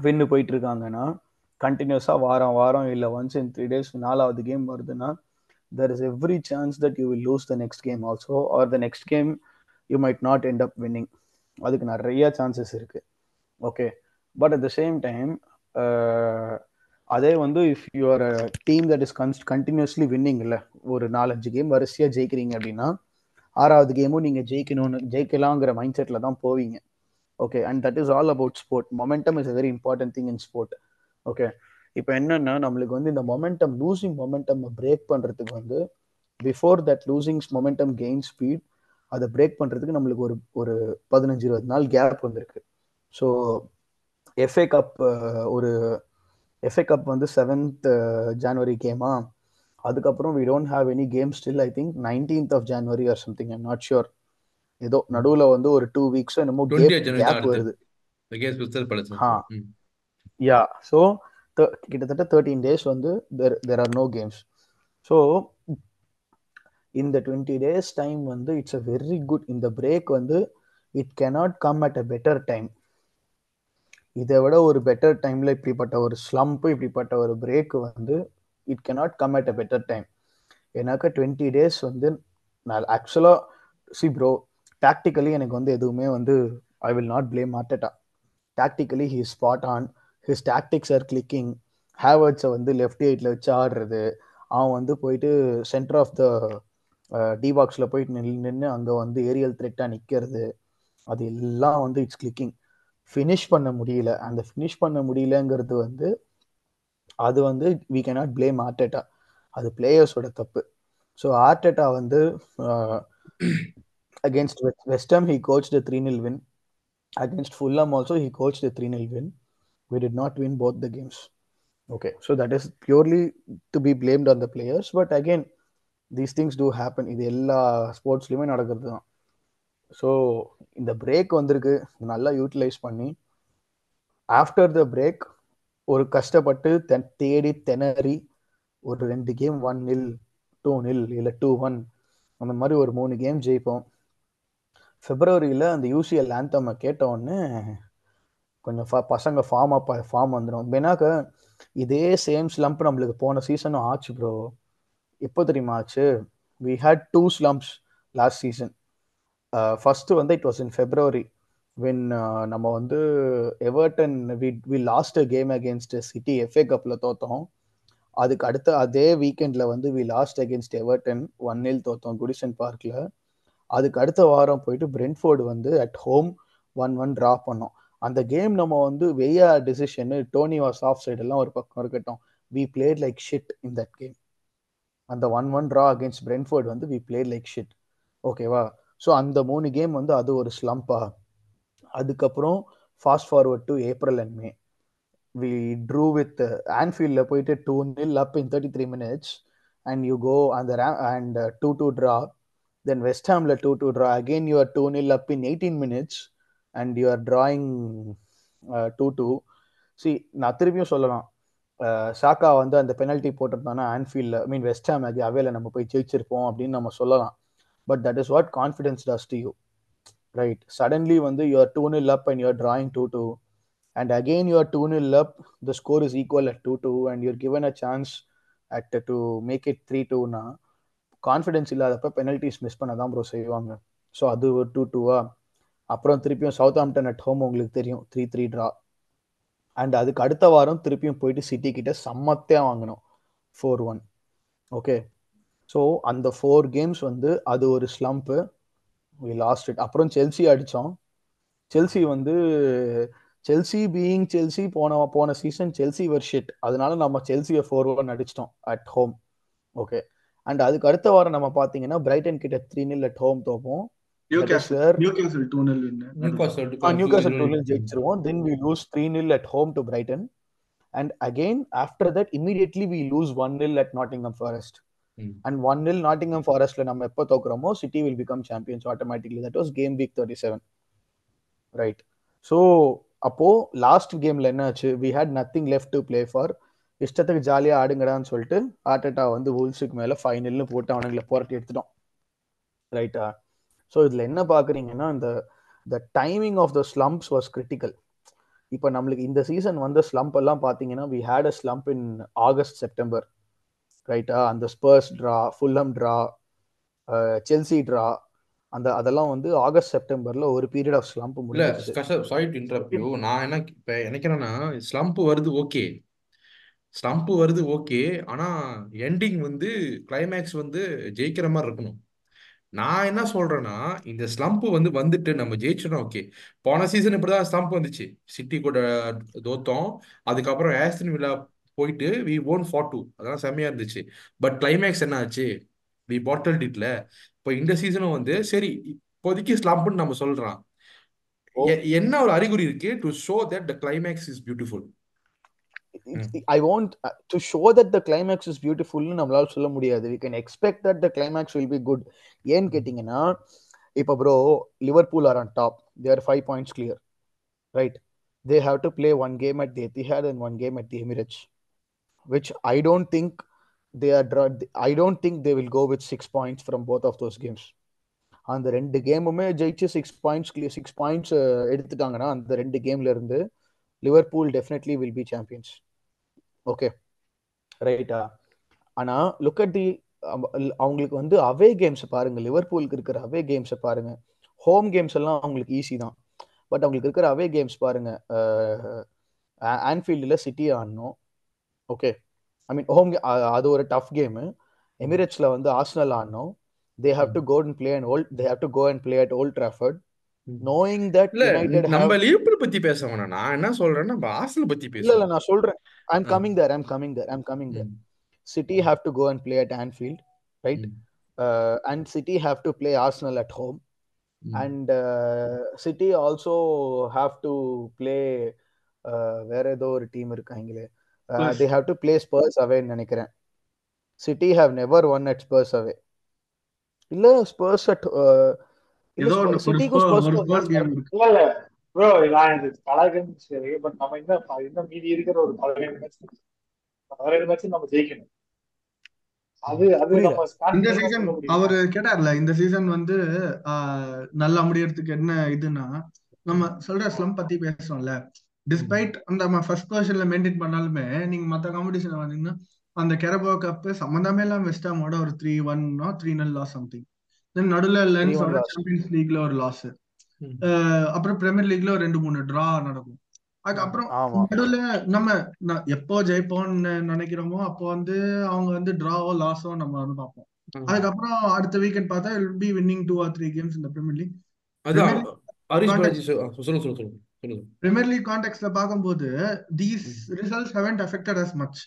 வின்னு போயிட்டு இருக்காங்கன்னா கண்டினியூஸாக வாரம் வாரம் இல்லை ஒன்ஸ் இன் த்ரீ டேஸ் நாலாவது கேம் வருதுன்னா there is every chance that you will lose the next game also or the next game you might not end up winning அதுக்கு நிறைய சான்சஸ் இருக்குது okay but at the same time அதே வந்து if your team that is cons continuously winning இல்லை ஒரு நாலஞ்சு game வரிசையாக ஜெயிக்கிறீங்க அப்படின்னா ஆறாவது கேமும் நீங்கள் ஜெயிக்கணும்னு ஜெயிக்கலாங்கிற மைண்ட் செட்டில் தான் போவீங்க. Okay and that is all about sport momentum is a very important thing in sport okay இப்போ என்னென்னா நம்மளுக்கு வந்து இந்த மொமெண்டம் லூசிங் மொமெண்டம் பிரேக் பண்ணுறதுக்கு வந்து before that losings momentum gain speed அதை பிரேக் பண்ணுறதுக்கு நம்மளுக்கு ஒரு ஒரு பதினஞ்சு இருபது நாள் கேப் வந்திருக்கு. ஸோ எஃப்ஏ கப் ஒரு எஃப்ஏ கப் வந்து செவன்த் ஜான்வரி கேமா? அதுக்கப்புறம் we don't have any game still I think nineteenth of January or something I'm not sure ஏதோ நடுவில் வந்து ஒரு டூ வீக்ஸ் என்னமோ கேப் வருது. யா ஸோ கிட்டத்தட்ட தேர்ட்டீன் டேஸ் வந்து there there are no games so இந்த டுவெண்ட்டி டேஸ் டைம் வந்து இட்ஸ் அ வெரி குட் இந்த பிரேக் வந்து it cannot come at a better time இதை விட ஒரு பெட்டர் டைம்ல இப்படிப்பட்ட ஒரு ஸ்லம்ப் இப்படிப்பட்ட ஒரு பிரேக் வந்து it cannot come at a better time ஏன்னாக்கா டுவெண்ட்டி டேஸ் வந்து நான் ஆக்சுவலாக சி ப்ரோ டாக்டிக்கலி எனக்கு வந்து எதுவுமே வந்து I will not blame Arteta tactically he spot on his tactics are clicking ஹேவர்ட்ஸை வந்து லெஃப்ட் எயிட்டில் வச்சு ஆடுறது. அவன் வந்து போயிட்டு சென்டர் ஆஃப் த டி பாக்ஸில் போயிட்டு நின்று நின்று அங்கே வந்து ஏரியல் த்ரெட்டாக நிற்கிறது அது எல்லாம் வந்து இட்ஸ் கிளிக்கிங் ஃபினிஷ் பண்ண முடியல. அந்த ஃபினிஷ் பண்ண முடியலங்கிறது வந்து அது வந்து வி கேனாட் பிளேம் ஆர்டேட்டா அது பிளேயர்ஸோட தப்பு. ஸோ ஆர்டேட்டா வந்து against West Ham he coach the three nil win against Fulham also he coach the three nil win we did not win both the games okay so that is purely to be blamed on the players but again these things do happen இது எல்லா ஸ்போர்ட்ஸ்லையுமே நடக்கிறது தான் so இந்த break வந்திருக்கு. நல்லா utilise பண்ணி after the break ஒரு கஷ்டப்பட்டு தென் தேடி திணறி ஒரு ரெண்டு game one nil two nil இல்லை டூ ஒன் அந்த மாதிரி ஒரு மூணு கேம் ஜெயிப்போம். பிப்ரவரியில் அந்த யூசிஎல் ஆந்தம் கேட்ட உடனே கொஞ்சம் பசங்க ஃபார்ம் அப் ஃபார்ம் வந்துடும் ஏன்னாக்க இதே சேம் ஸ்லம்ப் நம்மளுக்கு போன சீசனும் ஆச்சு ப்ரோ எப்போ தெரியுமா ஆச்சு? We had two slumps last season Uh, first வந்து it was in February when நம்ம வந்து Everton we we lost game against City FA கப்பில் தோத்தோம். அதுக்கு அடுத்த அதே வீக்கெண்டில் வந்து we lost against Everton one nil தோத்தோம் Goodison பார்க்கில் அதுக்கு அடுத்த வாரம் போயிட்டு பிரென்ஃபோர்டு வந்து at home one one draw பண்ணோம். அந்த கேம் நம்ம வந்து வெய்யா decision Toney was offside எல்லாம் ஒரு பக்கம் இருக்கட்டும். We played like shit in that game அந்த one one draw against Brentford வந்து வி பிளேட் லைக் ஷிட் ஓகேவா ஸோ அந்த மூணு கேம் வந்து அது ஒரு ஸ்லம்பா அதுக்கப்புறம் fast forward to April and May we drew with ஆன்ஃபீல்டில் போயிட்டு two nil up in thirty three minutes and you go அந்த and two two draw then west ஹாமில் two two draw again you are two nil up in eighteen minutes and you are drawing two two see நான் திருப்பியும் சொல்லலாம். சாக்கா வந்து அந்த penalty போட்டிருந்தானா ஆன்ஃபீல்டில் ஐ மீன் West Ham அது அவையில் நம்ம போய் ஜெயிச்சிருப்போம் அப்படின்னு நம்ம சொல்லலாம். But that is what confidence does to you right suddenly வந்து you're two nil up and you're drawing two two and again you're two nil up the score is equal at two two and you're given a chance at to make it three டூனா confidence இல்லாதப்ப penalties miss பண்ண தான் bro செய்வாங்க. So அது ஒரு two டூவா அப்புறம் திருப்பியும் சவுத் ஆம்டன் அட் ஹோம் உங்களுக்கு தெரியும் த்ரீ த்ரீ ட்ரா அண்ட் அதுக்கு அடுத்த வாரம் திருப்பியும் போயிட்டு சிட்டி கிட்ட சம்மத்தே வாங்கணும் ஃபோர் ஒன் ஓகே ஸோ அந்த ஃபோர் கேம்ஸ் வந்து அது ஒரு ஸ்லம்ப்பு வி லாஸ்ட் இட் அப்புறம் செல்சி அடித்தோம் செல்சி வந்து செல்சி பீயிங் செல்சி போன போன சீசன் செல்சி வர் ஷிட் அதனால நம்ம செல்சியை ஃபோர் ஒன் அடிச்சிட்டோம் அட் ஹோம் ஓகே அண்ட் அதுக்கு அடுத்த வாரம் நம்ம பார்த்தீங்கன்னா பிரைட்டன் கிட்ட த்ரீ நில் அட் ஹோம் தோப்போம் ஜெயிச்சிருவோம் then we lose three nil at home to Brighton and again after that immediately we lose one nil at Nottingham Forest and one nil Nottingham ஃபாரஸ்ட்ல நம்ம எப்போ தோக்குறோமோ City will become champions automatically that was game week thirty seven right so அப்போ last கேம்ல என்ன ஆச்சு we had nothing left to play for இஷ்டத்துக்கு ஜாலியாக ஆடுங்கடான்னு சொல்லிட்டு ஆர்டேட்டா வந்து வூல்ஸுக்கு மேலே ஃபைனல்னு போட்டு அவனுங்களை புரட்டி எடுத்துட்டோம். ரைட்டா ஸோ இதில் என்ன பார்க்குறீங்கன்னா இந்த the timing of the slumps was critical இப்போ நம்மளுக்கு இந்த சீசன் வந்த ஸ்லம்ப் எல்லாம் பார்த்தீங்கன்னா we had a slump in August September ரைட்டா அந்த Spurs draw Fulham draw Chelsea draw அந்த அதெல்லாம் வந்து ஆகஸ்ட் செப்டம்பர்ல ஒரு பீரியட் ஆஃப் ஸ்லம்ப் கஷப் சாரி டு இன்டரப்ட் யூ நான் என்ன இப்ப எனக்கு என்னன்னா ஸ்லம்ப் வருது ஓகே ஸ்லம்ப் வருது ஓகே ஆனா எண்டிங் வந்து கிளைமேக்ஸ் வந்து ஜெயிக்கிற மாதிரி இருக்கணும். நான் என்ன சொல்றேன்னா இந்த ஸ்லம்ப் வந்து வந்துட்டு நம்ம ஜெயிச்சிடும் ஓகே போன சீசன் இப்படிதான் ஸ்லம்ப் வந்துச்சு. சிட்டி கூட தோத்தோம். அதுக்கப்புறம் ஆஸ்டன் வில்லா போயிட்டு வி ஓன் ஃபார் டூ அதெல்லாம் செம்மையா இருந்துச்சு. பட் கிளைமேக்ஸ் என்ன ஆச்சு வி பாட்டல் இட்ல இப்போ இந்த சீசனும் வந்து சரி இப்போதைக்கு ஸ்லம்ப்னு நம்ம சொல்றோம். என்ன ஒரு அறிகுறி இருக்கு? To show that the climax is beautiful I want to show that the climax is பியூட்டிஃபுல்னு நம்மளால சொல்ல முடியாது. We can expect that the climax will be good ஏன்னு கேட்டிங்கன்னா இப்போ bro Liverpool are on top they're five points clear right they have to play one game at the Etihad and one game at the Emirates which I don't think they are. I don't think they will go with six points from both of those games. அந்த ரெண்டு கேமுமே ஜெயிச்சு six points six points எடுத்துட்டாங்கன்னா அந்த ரெண்டு கேம்ல இருந்து Liverpool definitely will be champions okay ரைட்டா ஆனா லுக் அட் தி அவங்களுக்கு வந்து அவே கேம்ஸ் பாருங்க. லிவர்பூலுக்கு இருக்கிற அவே கேம்ஸை பாருங்க. ஹோம் கேம்ஸ் எல்லாம் அவங்களுக்கு ஈஸி தான். பட் அவங்களுக்கு இருக்கிற அவே கேம்ஸ் பாருங்க. ஆன்ஃபீல்டில் சிட்டி ஆடணும். ஓகே ஐ மீன் ஹோம் அது ஒரு டஃப் கேமு எமிரேட்ஸ்ல வந்து ஆர்சனல் ஆடணும். They have to go and play and Old they have to go and play at Old Trafford knowing that இல்ல யுனைடெட் நம்ம லிவர்பூல் பத்தி பேச வேணாம். நான் என்ன சொல்றேன்னா நம்ம ஆர்சனல் பத்தி இல்ல இல்ல பேசுவோம் நான் சொல்றேன். I ah, coming there I am coming there I am coming there City have to go and play at Anfield right and City have to play Arsenal at home. And City also have to play வேற ஏதோ ஒரு team இருக்காங்களே. They have to play Spurs அவேன்னு நினைக்கிறேன். City have never won at Spurs away இல்ல Spurs at சிட்டிக்கும் இல்ல bro நான் இது கலகன் சரி பட் நம்ம இன்னும் இன்னும் மீதி இருக்கிற ஒரு பதினேழு மேட்ச் பதினேழு மேட்ச் நம்ம ஜெயிக்கணும். அது அது புரியல நம்ம இந்த சீசன் அவரு கேட்டார்ல இந்த சீசன் வந்து ஆஹ், நல்லா முடியறதுக்கு என்ன இதுன்னா நம்ம சொல்ற ஸ்லம் பத்தி பேசுறோம்ல டிஸ்பைட் அந்த ஃபர்ஸ்ட் பொசிஷன்ல மெயின்டைன் பண்ணாலுமே நீங்க மத்த காம்படிஷன் வந்தீங்கன்னா அந்த கெரபோ கப் சம்மந்தமே இல்லாம வெஸ்டாமோட ஒரு த்ரீ ஒன்னோ three nil loss something then நடுவில் லென்ஸோட சாம்பியன்ஸ் லீக்ல ஒரு லாஸ். அப்புறம் பிரீமியர் லீக்ல ஒரு ரெண்டு மூணு டிரா நடக்கும். அதுக்கப்புறம் நடுவுல நம்ம எப்போ ஜெயிப்போம்னு நினைக்கிறோமோ அப்போ வந்து அவங்க வந்து டிராவோ லாஸோ நம்ம வந்து பார்ப்போம். அதுக்கப்புறம் அடுத்த வீக்கெண்ட் பார்த்தா will be winning two or three games இந்த பிரீமியர் லீக் அதான் பிரீமியர் லீக் கான்டெக்ட்ல பார்க்கும்போது these. Results haven't affected as much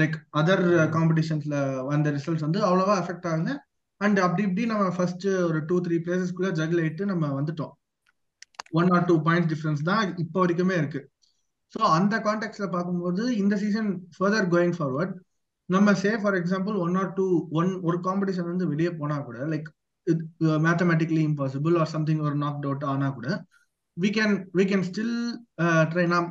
like other. காம்படிஷன்ஸ்ல வந்த ரிசல்ட்ஸ் வந்து அவ்வளவா அஃபெக்ட் ஆகுது அண்ட் அப்படி இப்படி நம்ம ஃபர்ஸ்ட் ஒரு டூ த்ரீ பிளேசஸ்க்குள்ள ஜகில் ஆயிட்டு நம்ம வந்துட்டோம். One or two point difference தான் இப்போ வரைக்குமே இருக்கு. ஸோ அந்த கான்டெக்ட்ல பார்க்கும்போது இந்த சீசன் ஃபர்தர் கோயிங் ஃபார்வர்ட் நம்ம say for example one or two one ஒரு காம்படிஷன் வந்து வெளியே போனா கூட like mathematically impossible or something ஒரு நாக் அவுட் ஆனா கூட we can we can still try நான்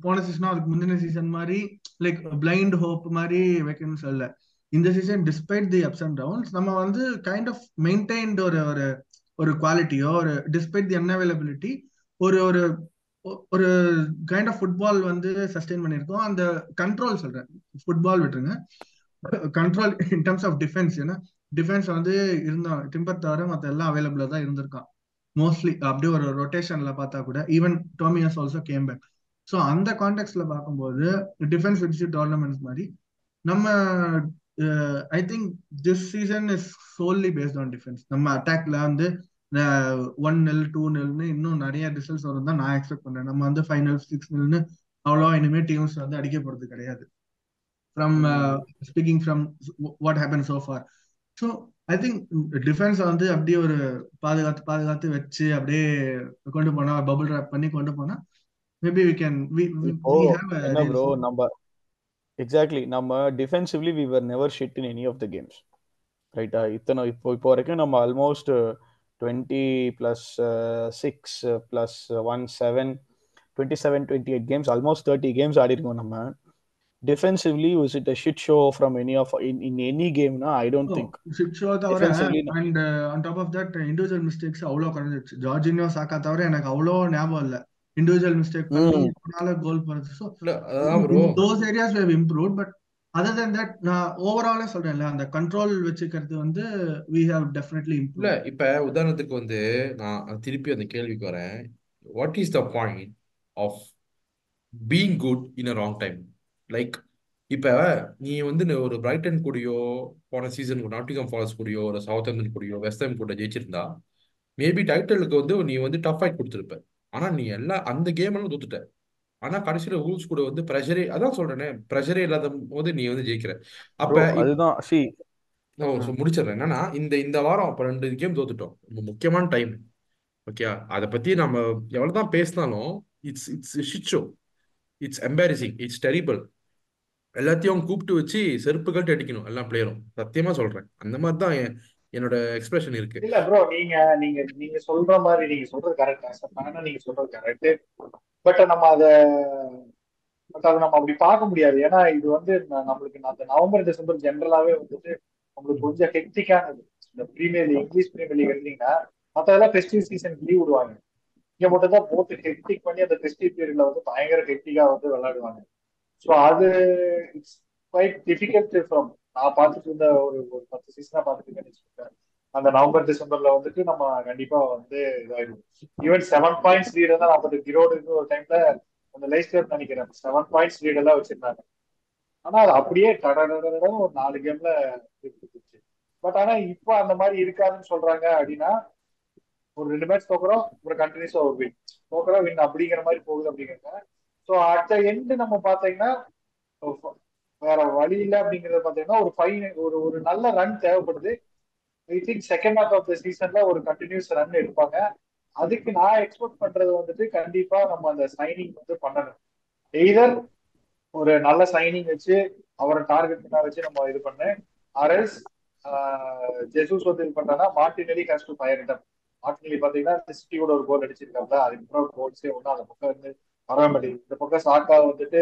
போன சீசனும் அதுக்கு முந்தின சீசன் மாதிரி லைக் பிளைண்ட் ஹோப் மாதிரி வைக்கணும்னு சொல்ல இந்த season despite the ups and downs நம்ம வந்து கைண்ட் ஆஃப் மெயின்டைன்ட் ஒரு ஒரு ஒரு குவாலிட்டியோ ஒரு டிஸ்பைட் தி அன்அவைலபிலிட்டி ஒரு ஒரு ஒரு கைண்ட் ஆஃப் ஃபுட்பால் வந்து சஸ்டெயின் பண்ணியிருக்கோம். அந்த கண்ட்ரோல் சொல்றேன். ஃபுட்பால் விட்டுருங்க. Control in terms of defence ஏன்னா டிஃபென்ஸ் வந்து இருந்தான் டிம்பர் தவிர மற்ற எல்லாம் அவைலபிளா தான் இருந்திருக்கான். மோஸ்ட்லி அப்படியே ஒரு ரொட்டேஷன்ல பார்த்தா கூட even Tomiyasu also came back so அந்த கான்டெக்ட்ல பார்க்கும்போது டிஃபென்ஸ் விட்ஸ் டோர்னமெண்ட்ஸ் மாதிரி நம்ம I think this season is solely based on defence நம்ம அட்டாக்ல வந்து ஒன் நெல் டூ நெல்னு இன்னும் நிறைய ரிசல்ட்ஸ் வரும் தான் நான் எக்ஸ்பெக்ட் பண்றேன். நம்ம வந்து ஃபைவ் நெல் சிக்ஸ் நெல்னு அவ்வளோவா இனிமே டீம்ஸ் வந்து அடிக்க போறது கிடையாது. From. Speaking from what happen so far so I think defence வந்து அப்படியே ஒரு பாதுகாத்து பாதுகாத்து வச்சு அப்படியே கொண்டு போனா பபுள் ரேப் பண்ணி கொண்டு போனா maybe we can we bro நம்ம எக்ஸாக்ட்லி நம்ம defensively we were never shit in any of the games ரைட்டா இத்தனை இப்போ இப்போ வரைக்கும் நம்ம almost twenty plus six plus one seven twenty seven twenty eight games almost thirty games ஆடிருக்கோம் நம்ம. Defensively was it a shit show from any of in, in any game na? I don't think. Shit show தவிர. And on top of that individual mistakes அவ்வளோ குறைஞ்சிருச்சு. Jorginho சாக்கா தவிர எனக்கு அவ்வளோ ஞாபகம் இல்லை. இண்டிவிஜுவல் மிஸ்டேக் பண்ணி ம். அதனால கோல் போறது so those areas we've improve but other than that நான் ஓவராலே சொல்றேன்ல அந்த கண்ட்ரோல் வச்சுக்கிறது வந்து we have definitely இல்ல improved இப்ப உதாரணத்துக்கு வந்து நான் திருப்பி அந்த கேள்விக்கு வரேன். What is the point of being good in a wrong time like இப்ப நீ வந்து ஒரு பிரைட்டன் கூடயோ போன சீசன் நாட்டிகம் ஃபால்ஸ் கூடயோ ஒரு சவுத் ஹாம்டன் கூடயோ வெஸ்ட் ஹாம் கூட ஜெயிச்சிருந்தா மேபி டைட்டிலுக்கு வந்து நீ வந்து டஃப் ஃபைட் கொடுத்துருப்ப. ஆனா நீ எல்லாம் அந்த கேம் எல்லாம் தோத்துட்ட. ஆனா கடைசியில ரூல்ஸ் கூட வந்து ப்ரெஷரே அதான் சொல்றேனே ப்ரெஷரே இல்லாத போது நீ வந்து ஜெயிக்கிற. அப்ப அதுதான் சி முடிச்சிடுறேன். என்னன்னா இந்த இந்த வாரம் அப்ப ரெண்டு கேம் தோத்துட்டோம். முக்கியமான டைம் ஓகே அதை பத்தி நம்ம எவ்வளவுதான் பேசினாலும் it's it's shit show it's embarrassing it's terrible எல்லாத்தையும் கூப்பிட்டு வச்சு செருப்பு கட்டு அடிக்கணும். எல்லா பிளேயரும் சத்தியமா சொல்றேன். அந்த மாதிரி தான் என்னோட எக்ஸ்பிரஷன் இருக்கு. இல்ல ப்ரோ நீங்க நீங்க நீங்க சொல்ற மாதிரி நீங்க சொல்றது கரெக்ட் ஆனா நீங்க சொல்றது கரெக்ட் பட் நம்ம அத பட் அதை நம்ம அப்படி பார்க்க முடியாது. ஏன்னா இது வந்து நம்மளுக்கு அந்த நவம்பர் டிசம்பர் ஜென்ரலாவே வந்துட்டு நம்மளுக்கு கொஞ்சம் ஹெக்டிக்கானது இந்த Premier League English Premier League எடுத்தீங்கன்னா மற்றதெல்லாம் ஃபெஸ்டிவ் சீசனுக்கு லீவ் விடுவாங்க. இங்க மட்டும் தான் போட்டு ஹெக்டிக் பண்ணி அந்த ஃபெஸ்டிவ் பீரியட்ல வந்து பயங்கர ஹெக்டிக்கா வந்து விளையாடுவாங்க. ஸோ அது இட்ஸ் குவைட் டிஃபிகல்ட் ஃப்ரம் நான் பார்த்துட்டு இருந்த ஒரு ஒரு பத்து சீசனா பார்த்துட்டு இருக்கேன் அந்த நவம்பர் டிசம்பர்ல வந்துட்டு நம்ம கண்டிப்பா வந்து இதாயிடும் ஈவன் செவன் பாயிண்ட்ஸ் லீட் தான் நான் பத்து கிரோடுக்கு ஒரு டைம்ல அந்த லைஸ்டர் நினைக்கிறேன் செவன் பாயிண்ட்ஸ் லீட் எல்லாம் வச்சிருந்தாங்க. ஆனா அது அப்படியே கடன்னு ஒரு நாலு கேம்ல இருந்துச்சு பட் ஆனா இப்போ அந்த மாதிரி இருக்காதுன்னு சொல்றாங்க அப்படின்னா ஒரு ரெண்டு மேட்ச் தோக்குறோம் ஒரு கண்டினியூஸா ஒரு வின் தோக்குறோம் வின் அப்படிங்கிற மாதிரி போகுது அப்படிங்கிறாங்க ஸோ அட் எண்டு நம்ம பார்த்தீங்கன்னா வேற வழி இல்லை அப்படிங்கறத பார்த்தீங்கன்னா ஒரு ஃபைன் ஒரு ஒரு நல்ல ரன் தேவைப்படுது. I think second half of the சீசன்ல ஒரு கண்டினியூஸ் ரன் எடுப்பாங்க. அதுக்கு நான் எக்ஸ்பெக்ட் பண்றது வந்துட்டு கண்டிப்பா நம்ம அந்த சைனிங் வந்து பண்ணணும். எய்தர் ஒரு நல்ல சைனிங் வச்சு அவரை டார்கெட் பண்ண வச்சு நம்ம இது பண்ணு. அரல்ஸ் ஜெசூஸ் வந்து இது பண்றானா மார்டினலி ஹேஸ் டு ஃபயர் இடம் மார்டினலி பாத்தீங்கன்னா சிட்டியோட ஒரு கோல் அடிச்சிருக்காங்க அதுக்கப்புறம் கோல்ஸே ஒன்றும் அந்த பக்கம் வந்து வரவே இந்த பக்கம் சாக்கா வந்துட்டு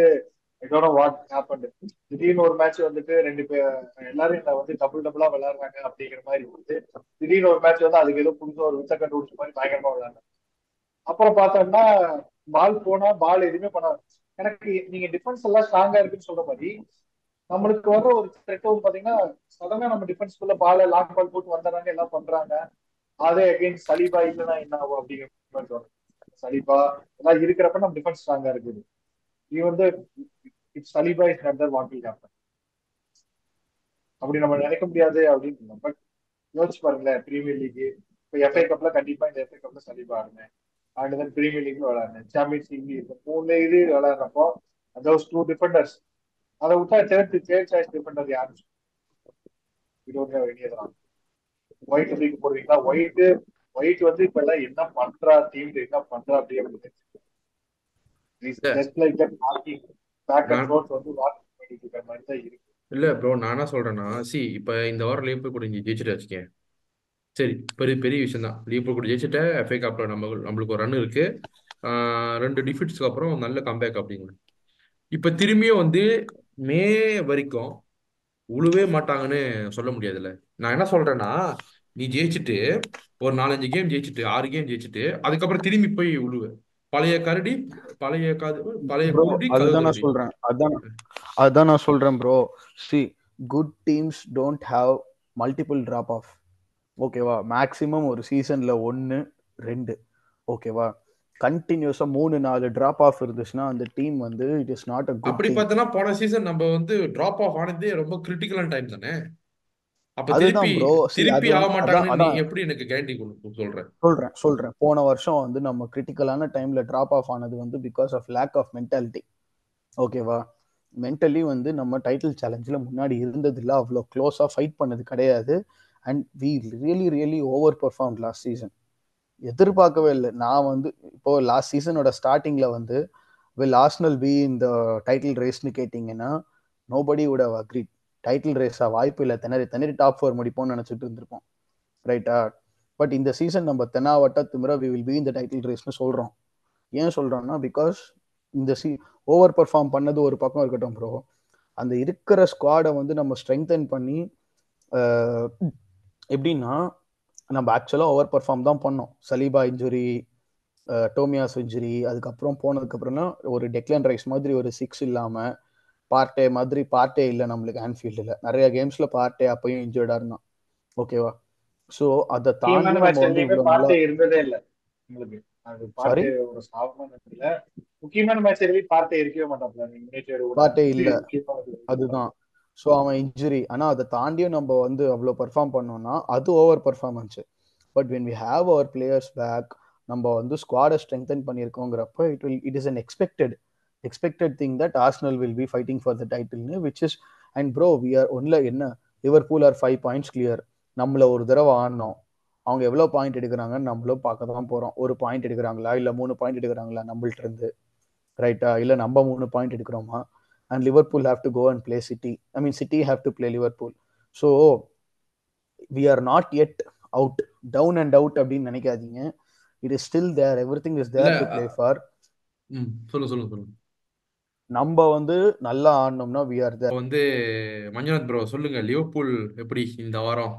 இதோட வாட் ஹேப்பன் திடீர்னு ஒரு மேட்ச் வந்துட்டு ரெண்டு பேர் எல்லாரும் இதை வந்து டபுள் டபுளா விளையாடுறாங்க அப்படிங்கிற மாதிரி வந்து திடீர்னு ஒரு மேட்ச் வந்து அதுக்கு ஏதோ புதுசாக ஒரு வித்த கண்டுபிடிச்ச மாதிரி பயங்கரமா விளையாடுறாங்க. அப்புறம் பார்த்தோம்னா பால் போனா பால் எதுவுமே பண்ண எனக்கு நீங்க டிஃபென்ஸ் எல்லாம் ஸ்ட்ராங்கா இருக்குன்னு சொல்ற மாதிரி நம்மளுக்கு வர ஒரு த்ரெட் வந்து பாத்தீங்கன்னா சடனா நம்ம டிஃபென்ஸ்குள்ள பால லாங் பால் போட்டு வந்துடுறாங்க எல்லாம் பண்றாங்க. அதே அகைன் சலிபா இல்லைன்னா என்ன ஆகும் அப்படிங்கிற மாதிரி சலீபா எல்லாம் இருக்கிறப்ப நம்ம டிஃபென்ஸ் ஸ்ட்ராங்கா இருக்குது. இது வந்து it's Saliba is not what will happen அப்படி நம்ம நினைக்க முடியாது அப்படின்னு பட் யோசிச்சு பாருங்களேன் பிரீமியர் லீக் இப்போ எஃப்ஐ கப்ல கண்டிப்பா இந்த எஃப்ஐ கப்ல சலீபா ஆடுனேன். அண்ட் தென் பிரீமியர் லீக்ல விளையாடுனேன். சாம்பியன்ஸ் லீக் இந்த மூணு இது விளையாடுறப்போ தோஸ் டூ டிஃபெண்டர்ஸ் அதை விட்டா சேர்த்து தேர்ட் சாய்ஸ் டிஃபெண்டர் யாரும் இது வெளியேறான் ஒயிட் லீக் போடுவீங்களா? ஒயிட் ஒயிட் வந்து இப்ப எல்லாம் என்ன பண்றா டீம் என்ன பண்றா அப்படி அப்படின்னு இல்ல ப்ரோ நான் என்ன சொல்றேன்னா சி இப்ப இந்த வாரம் லிவர்பூல் கூட நீ ஜெயிச்சுட்டு வச்சுக்கேன் சரி பெரிய பெரிய விஷயம் தான். லிவர்பூல் கூட ஜெயிச்சுட்ட எஃப்ஐ கப்ல நம்ம நம்மளுக்கு ஒரு ரன் இருக்கு. ரெண்டு டிஃபிட்ஸ்க்கு அப்புறம் நல்ல கம்பேக் அப்படிங்க இப்ப திரும்பியும் வந்து மே வரைக்கும் உழுவே மாட்டாங்கன்னு சொல்ல முடியாதுல்ல. நான் என்ன சொல்றேன்னா நீ ஜெயிச்சுட்டு ஒரு நாலஞ்சு கேம் ஜெயிச்சுட்டு ஆறு கேம் ஜெயிச்சுட்டு அதுக்கப்புறம் திரும்பி போய் உழுவு. பழைய கரடி பழைய காது பழைய குருடி அதுதான் நான் சொல்றேன். அதான் அதான் நான் சொல்றேன் bro see good teams don't have multiple drop off ஓகேவா மேக்ஸிமம் ஒரு சீசன்ல ஒன்னு ரெண்டு. ஓகேவா கண்டினியூஸா மூணு நாலு டிராப் ஆஃப் இருந்துச்சுன்னா அந்த டீம் வந்து இட் இஸ் நாட் அப்படி டீம் பார்த்தோன்னா போன சீசன் நம்ம வந்து டிராப் ஆஃப் ஆனதே ரொம்ப கிரிட்டிக்கலான டைம் தானே? சொல்றேன்? சொல்றேன் போன வருஷம் வந்து நம்ம கிரிட்டிக்கலான டைம்ல டிராப் ஆஃப் ஆனது வந்து because of lack of mentality ஓகேவா மென்டலி வந்து நம்ம டைட்டில் சேலஞ்சில் முன்னாடி இருந்தது இல்லை. அவ்வளோ க்ளோஸாக ஃபைட் பண்ணது கிடையாது. And we really really over perform last season எதிர்பார்க்கவே இல்லை. நான் வந்து இப்போ லாஸ்ட் சீசனோட ஸ்டார்டிங்கில் வந்து வில் ஆஸ்னல் பி இந்த டைட்டில் ரேஸ்னு கேட்டிங்கன்னா nobody would have agreed. Title ரேஸாக வாய்ப்பு இல்லை திணறி திணறி டாப் ஃபோர் முடிப்போம்னு நினச்சிட்டு இருந்திருப்போம். ரைட்டா பட் இந்த சீசன் நம்ம தென்னாவட்ட திமிர வி வில் பி இந்த டைட்டில் ரேஸ்னு சொல்கிறோம் ஏன் சொல்கிறோம்னா பிகாஸ் இந்த சீ ஓவர் பர்ஃபார்ம் பண்ணது ஒரு பக்கம் இருக்கட்டும் ப்ரோ அந்த இருக்கிற ஸ்குவாடை வந்து நம்ம ஸ்ட்ரெங்தன் பண்ணி எப்படின்னா நம்ம ஆக்சுவலாக ஓவர் பர்ஃபார்ம் தான் பண்ணோம். சலீபா இன்ஜுரி டோமியாஸ் இன்ஜுரி அதுக்கப்புறம் போனதுக்கப்புறம்னா ஒரு டெக்லன் ரைஸ் மாதிரி ஒரு சிக்ஸ் இல்லாமல் பார்ட்டே மாதிரி பார்ட்டே இல்லை நம்மளுக்கு ஆன்ஃபீல்டில் நிறைய கேம்ஸ்ல பார்ட்டே அப்பயும் இன்ஜர்டா இருந்தான். ஓகேவா ஸோ அதை தாண்டி இருந்ததே இல்ல முக்கியமான மேட்ச் பார்த்தே இருக்கவே இது இல்லை அதுதான். ஸோ அவன் இன்ஜுரி ஆனால் அதை தாண்டியும் நம்ம வந்து அவ்வளோ பெர்ஃபார்ம் பண்ணோம்னா அது over performance but when we have our players back நம்ம வந்து ஸ்குவாடை strengthen பண்ணியிருக்கோங்கிறப்ப it will it is an expected expected thing that Arsenal will be fighting for the டைட்டில்னு which is and bro we are ஒன்ல என்ன Liverpool are five points clear நம்மள ஒரு தடவை ஆடினோம். அவங்க எவ்வளோ பாயிண்ட் எடுக்கிறாங்கன்னு நம்மளும் பார்க்க தான் போகிறோம் ஒரு பாயிண்ட் எடுக்கிறாங்களா? இல்லை மூணு பாயிண்ட் எடுக்கிறாங்களா நம்மள்ட்ட இருந்து? ரைட்டா இல்லை நம்ம மூணு பாயிண்ட் எடுக்கிறோமா? And Liverpool have to go and play City. I mean, City have to play Liverpool. So we are not yet out, down and out அப்படின்னு நினைக்காதீங்க. It is still there everything is there to play for hmm சொல்லுங்க சொல்லுங்க சொல்லுங்க நம்ம வந்து நல்லா ஆடணும்னா we are தேர் வந்து Manjunath bro சொல்லுங்க லிவர்பூல் எப்படி இந்த வாரம்?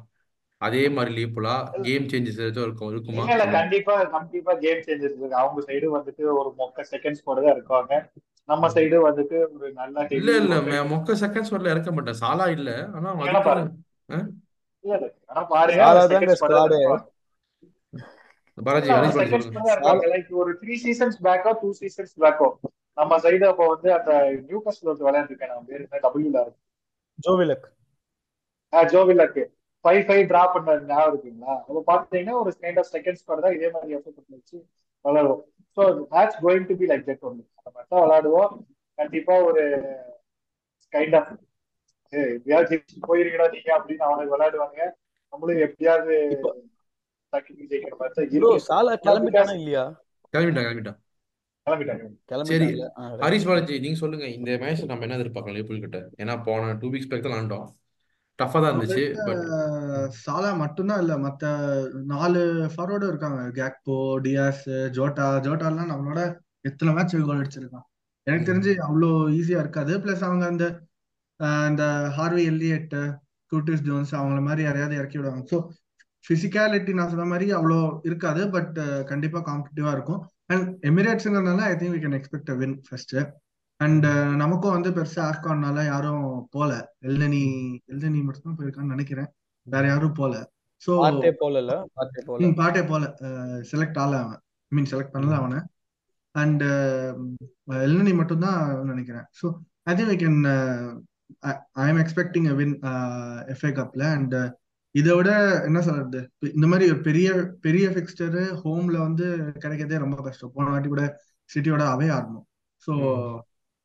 அதே மாதிரி லிவர்பூலா? கேம் சேஞ்சஸ் ஏதாச்சும் இருக்கும் இருக்குமா? இல்ல கண்டிப்பா கண்டிப்பா கேம் சேஞ்சஸ் இருக்கு. அவங்க சைடு வந்துட்டு ஒரு மொக்க செகண்ட்ஸ் போட தான் இருக்காங்க நம்ம சைடு வந்துட்டு ஒரு நல்ல இல்ல இல்ல மொக்க செகண்ட்ஸ் வரல இறக்க மாட்டேன். சாலா இல்ல. ஆனா ஆனா பாருங்க பாலாஜி ஒரு த்ரீ சீசன்ஸ் பேக்கோ டூ சீசன்ஸ் பேக்கோ நம்ம சைடு அப்போ வந்து அந்த நியூ காஸ்ட்ல ஒரு விளையாண்டுருக்கேன் நான். பேர் என்ன? டபிள்யூல ஜோவிலக் ஜோவிலக்கு ஃபைவ் ஃபைவ் டிரா பண்ண ஞாபகம் இருக்குங்களா? அப்போ பாத்தீங்கன்னா ஒரு கைண்ட் ஆஃப் செகண்ட்ஸ் கூட தான் இதே மாதிரி எஃபர்ட் வச்சு விளையாடுவோம். So match going to be like that only அந்த மாதிரி தான் விளையாடுவோம். கண்டிப்பா ஒரு கைண்ட் ஆஃப் எப்படியாவது ஜெயிச்சு போயிருக்கடா நீங்க அப்படின்னு அவனுக்கு விளையாடுவாங்க நம்மளும் எப்படியாவது ஜெயிக்கிற மாதிரி சாலா கிளம்பிட்டானா இல்லையா? கிளம்பிட்டான் கிளம்பிட்டான். சரி ஹரிஷ் பாலாஜி நீங்க சொல்லுங்க இந்த மேட்ச் நம்ம என்ன எதிர்பார்க்கலாம் லிவர்பூல் கிட்ட? ஏன்னா போன டூ வீக்ஸ் பேக் தான் டஃபா தான் இருந்துச்சு பட் சாலா மட்டும்தான் இல்ல மத்த நாலு ஃபார்வர்டும் இருக்காங்க. கேக்போ டியாஸ் ஜோட்டா ஜோட்டாலாம் நம்மளோட எத்தனை மேட்ச் கோல் அடிச்சிருக்கான்? எனக்கு தெரிஞ்சு அவ்வளோ ஈஸியா இருக்காது. பிளஸ் அவங்க அந்த அஹ், இந்த ஹார்வி எல்லியட் கூட்டிஸ் ஜோன்ஸ் அவங்கள மாதிரி யாரையாவது இறக்கி விடுவாங்க. ஸோ பிசிக்காலிட்டி நான் சொன்ன மாதிரி அவ்வளோ இருக்காது பட் கண்டிப்பா காம்படிட்டிவா இருக்கும். And எமிரேட்ஸுங்கிறதுனால I think we can expect win first and நமக்கும் வந்து பெருசா ஆஃப்கான்னால யாரும் போல. எல்தனி எல்தனி மட்டும் தான் போயிருக்கான்னு நினைக்கிறேன். வேற யாரும் போல. போலல பார்த்தே போல. பாட்டே போல. செலக்ட் ஆகல அவன். மீன் செலக்ட் பண்ணல அவனை. அண்ட் எல்னி மட்டும் தான் நினைக்கிறேன். So I think we can I am expecting win FA கப்ல அண்ட் இதை விட என்ன சொல்றது? இந்த மாதிரி ஒரு பெரிய பெரிய ஃபிக்ஸ்டர் ஹோம்ல வந்து கிடைக்கிறதே ரொம்ப கஷ்டம். போன வாட்டி கூட சிட்டியோட அவே ஆடணும் ஸோ.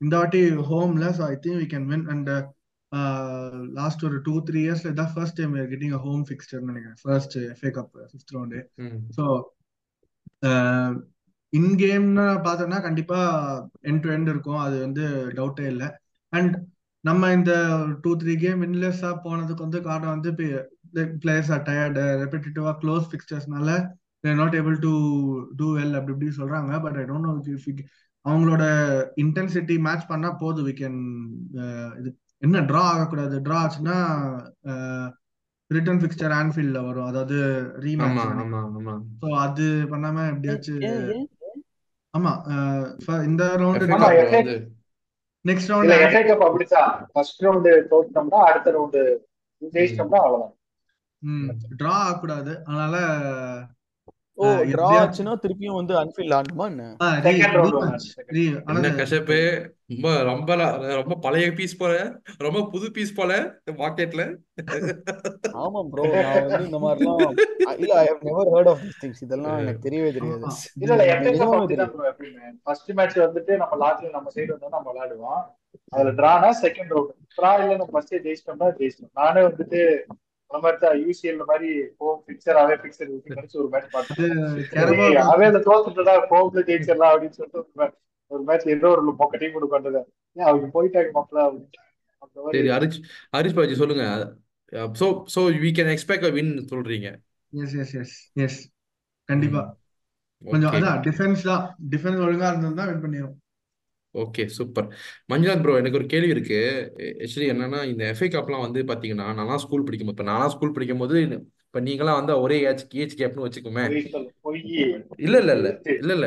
இந்த வாட்டி ஹோம்ல so I think we can win and last ஒரு டூ த்ரீ இயர்ஸ்ல இதான் first time getting home fixture நினைக்கிறேன். First FA cup fifth round. So in கேம்னு பார்த்தோம்னா கண்டிப்பா எண்ட் டு எண்ட் இருக்கும். அது வந்து டவுட்டே இல்லை. அண்ட் நம்ம இந்த டூ த்ரீ கேம் வின்லெஸ்ஸா போனதுக்கு வந்து காரணம் வந்து பிளேயர்ஸ் ஆர் டயர்டு ரெப்பிட்டேட்டிவா close பிக்சர்ஸ்னால they're not able to do well அப்படி இப்படி சொல்றாங்க. But I don't know if அவங்களோட இன்டென்சிட்டி மேட்ச் பண்ணா போதும். வி கேன் இது என்ன ட்ரா ஆகக்கூடாது? ட்ரா ஆச்சுன்னா ரிட்டர்ன் ஃபிக்சர் ஆன்ஃபீல்ட்ல வரும். அதாவது ரீமேட்ச் ஸோ அது பண்ணாம எப்படியாச்சும் ஆமா ஃப- இந்த round next round FA cup அப்படித்தான் ஃபர்ஸ்ட் ரவுண்டு தோத்தோம்னா அடுத்த ரவுண்டு ஜெயிச்சிட்டோம்னா அவ்வளவுதான். டிரா ஆகக்கூடாது. அதனால ஓ டிரா ஆச்சுன்னா திருப்பியும் வந்து அன்ஃபீல்ட் ஆடணுமா என்ன? கஷப்பு ரொம்ப ரொம்ப ரொம்ப பழைய பீஸ் போல. ரொம்ப புது பீஸ் போல மார்க்கெட்ல ஆமா ப்ரோ நான் வந்து இந்த மாதிரிலாம் இல்ல I have never heard of this things இதெல்லாம் எனக்கு தெரியவே தெரியாது. இல்ல இல்ல நிஜமாவே அப்படிதான் ப்ரோ ஃபர்ஸ்ட் மேட்ச் வந்துட்டு நம்ம லாஸ்ட்ல நம்ம சைடு வந்தா நம்ம விளையாடுவோம். அதுல டிரானா செகண்ட் ரவுண்ட் டிரா இல்ல நம்ம ஃபர்ஸ்டே ஜெயிச்சிட்டோம்னா ஜெயிச்சிட்டோம். நானே வந்துட்டு அந்த மாதிரி தான் யூசிஎல் மாதிரி ஹோம் பிக்சர் அவே பிக்சர் நினைச்சு ஒரு மேட்ச் அவேல தோத்துட்டா ஹோம்ல ஜெயிச்சிடலாம் அப்படின்னு சொல்லிட்டு ஒரு மேட்ச் ஏதோ ஒரு மொக்க டீம் வந்தது ஏன் அவங்க போயிட்டாங்க மாப்பிள? அந்த சரி ஹரிஷ் ஹரிஷ் பாஜி சொல்லுங்க. So so we can expect a win சொல்றீங்க. எஸ் எஸ் எஸ் எஸ் கண்டிப்பா. கொஞ்சம் அதான் டிஃபென்ஸ் தான் டிஃபென்ஸ் ஒழுங்கா இருந்ததுதான் வின் பண்ணிடும் ஓகே சூப்பர் மஞ்சுநாத் ப்ரோ எனக்கு ஒரு கேள்வி இருக்கு. ஆக்சுவலி என்னன்னா இந்த எஃப்ஏ கப்லாம் வந்து பாத்தீங்கன்னா நான்லாம் ஸ்கூல் படிக்கும்போது இப்போ நான்லாம் ஸ்கூல் படிக்கும்போது இப்போ நீங்களாம் வந்து ஒரே ஏஜ் ஏஜ் கேப்னு வச்சுக்கோமே. இல்ல இல்ல இல்ல இல்ல இல்ல.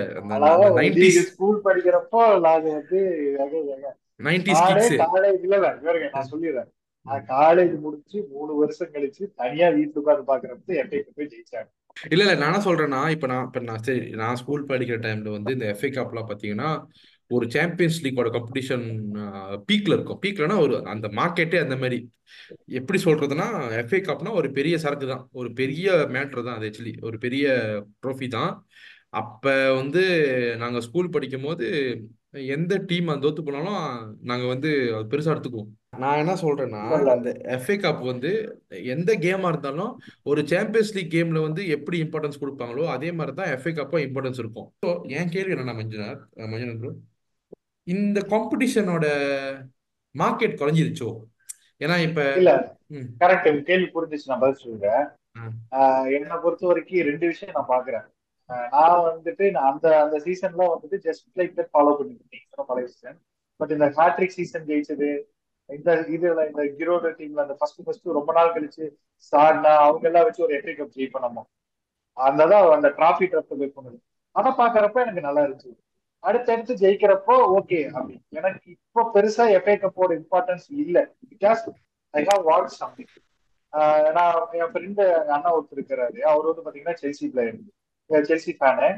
நீங்க ஸ்கூல் படிக்கிறப்போ நாங்க வந்து எங்க- எங்க நைன்டிஸ் நானே கிட்ஸ் காலேஜ் இல்ல இல்ல. இவருங்க நான் சொல்லிடுறேன். நான் காலேஜ் முடிச்சு மூணு வருஷம் கழிச்சு தனியா வீட்டுல உட்கார்ந்து பாக்குறப்ப எஃப்ஐ போய் ஜெயிச்சாங்க இல்ல இல்ல. நான் என்ன சொல்றேன்னா இப்ப நான் இப்ப நான் சரி நான் ஸ்கூல் படிக்கிற டைம்ல வந்து இந்த எஃப்ஏ கப்லாம் பாத்தீங்கன்னா ஒரு சாம்பியன்ஸ் லீக்கோட காம்படிஷன் பீக்ல இருக்கும். பீக்லனா ஒரு அந்த மார்க்கெட்டே அந்த மாதிரி. எப்படி சொல்றதுன்னா எஃப்ஏ கப்னா ஒரு பெரிய சரக்கு தான். ஒரு பெரிய மேட்ரு தான் அது ஆக்சுவலி ஒரு பெரிய ட்ரோஃபி தான். அப்ப வந்து நாங்க ஸ்கூல் படிக்கும் போது எந்த டீம் அந்த தோத்து போனாலும் நாங்க வந்து அது பெருசா எடுத்துக்குவோம். நான் என்ன சொல்றேன்னா அந்த எஃப்ஏ கப் வந்து எந்த கேமா இருந்தாலும் ஒரு சாம்பியன்ஸ் லீக் கேம்ல வந்து எப்படி இம்பார்ட்டன்ஸ் கொடுப்பாங்களோ அதே மாதிரி தான் எஃப்ஏ கப்பா இம்பார்ட்டன்ஸ் இருக்கும். ஸோ என் கேள்வி என்னன்னா மஞ்சுநாத் மஞ்சுநாத் இந்த காம்படிஷனோட மார்க்கெட் குறைஞ்சிருச்சோ? ஏன்னா இப்ப இல்ல. கரெக்ட் கேள்வி புரிஞ்சிச்சு நான் பதில் சொல்றேன். என்னை பொறுத்த வரைக்கும் ரெண்டு விஷயம் நான் பாக்குறேன். நான் வந்துட்டு நான் அந்த அந்த சீசன்ல வந்துட்டு ஜஸ்ட் லைக் தட் ஃபாலோ சொன்ன பழைய சீசன் பட் இந்த ஹேட்ரிக் சீசன் ஜெயிச்சது இந்த இதுல இந்த கிரோட டீம்ல அந்த ஃபர்ஸ்ட் ஃபர்ஸ்ட் ரொம்ப நாள் கழிச்சு சாட்னா அவங்க எல்லாம் வச்சு ஒரு எஃப்ஏ கப் ஜெயிப்போம் நம்ம. அந்த தான் அந்த டிராஃபி ட்ரப் பண்ணது அதை பாக்குறப்ப எனக்கு நல்லா இருந்துச்சு. அடுத்தடுத்து ஜெயிக்கிறப்போ ஓகே அப்படி எனக்கு இப்போ பெருசா எஃப்ஏ கப்போட இம்பார்ட்டன்ஸ் இல்ல. Because I have watch something நான் என் ஃப்ரெண்டு அண்ணா ஒருத்தர் இருக்கிறாரு. அவர் வந்து பாத்தீங்கன்னா செல்சி பிளேயர் செல்சி ஃபேனு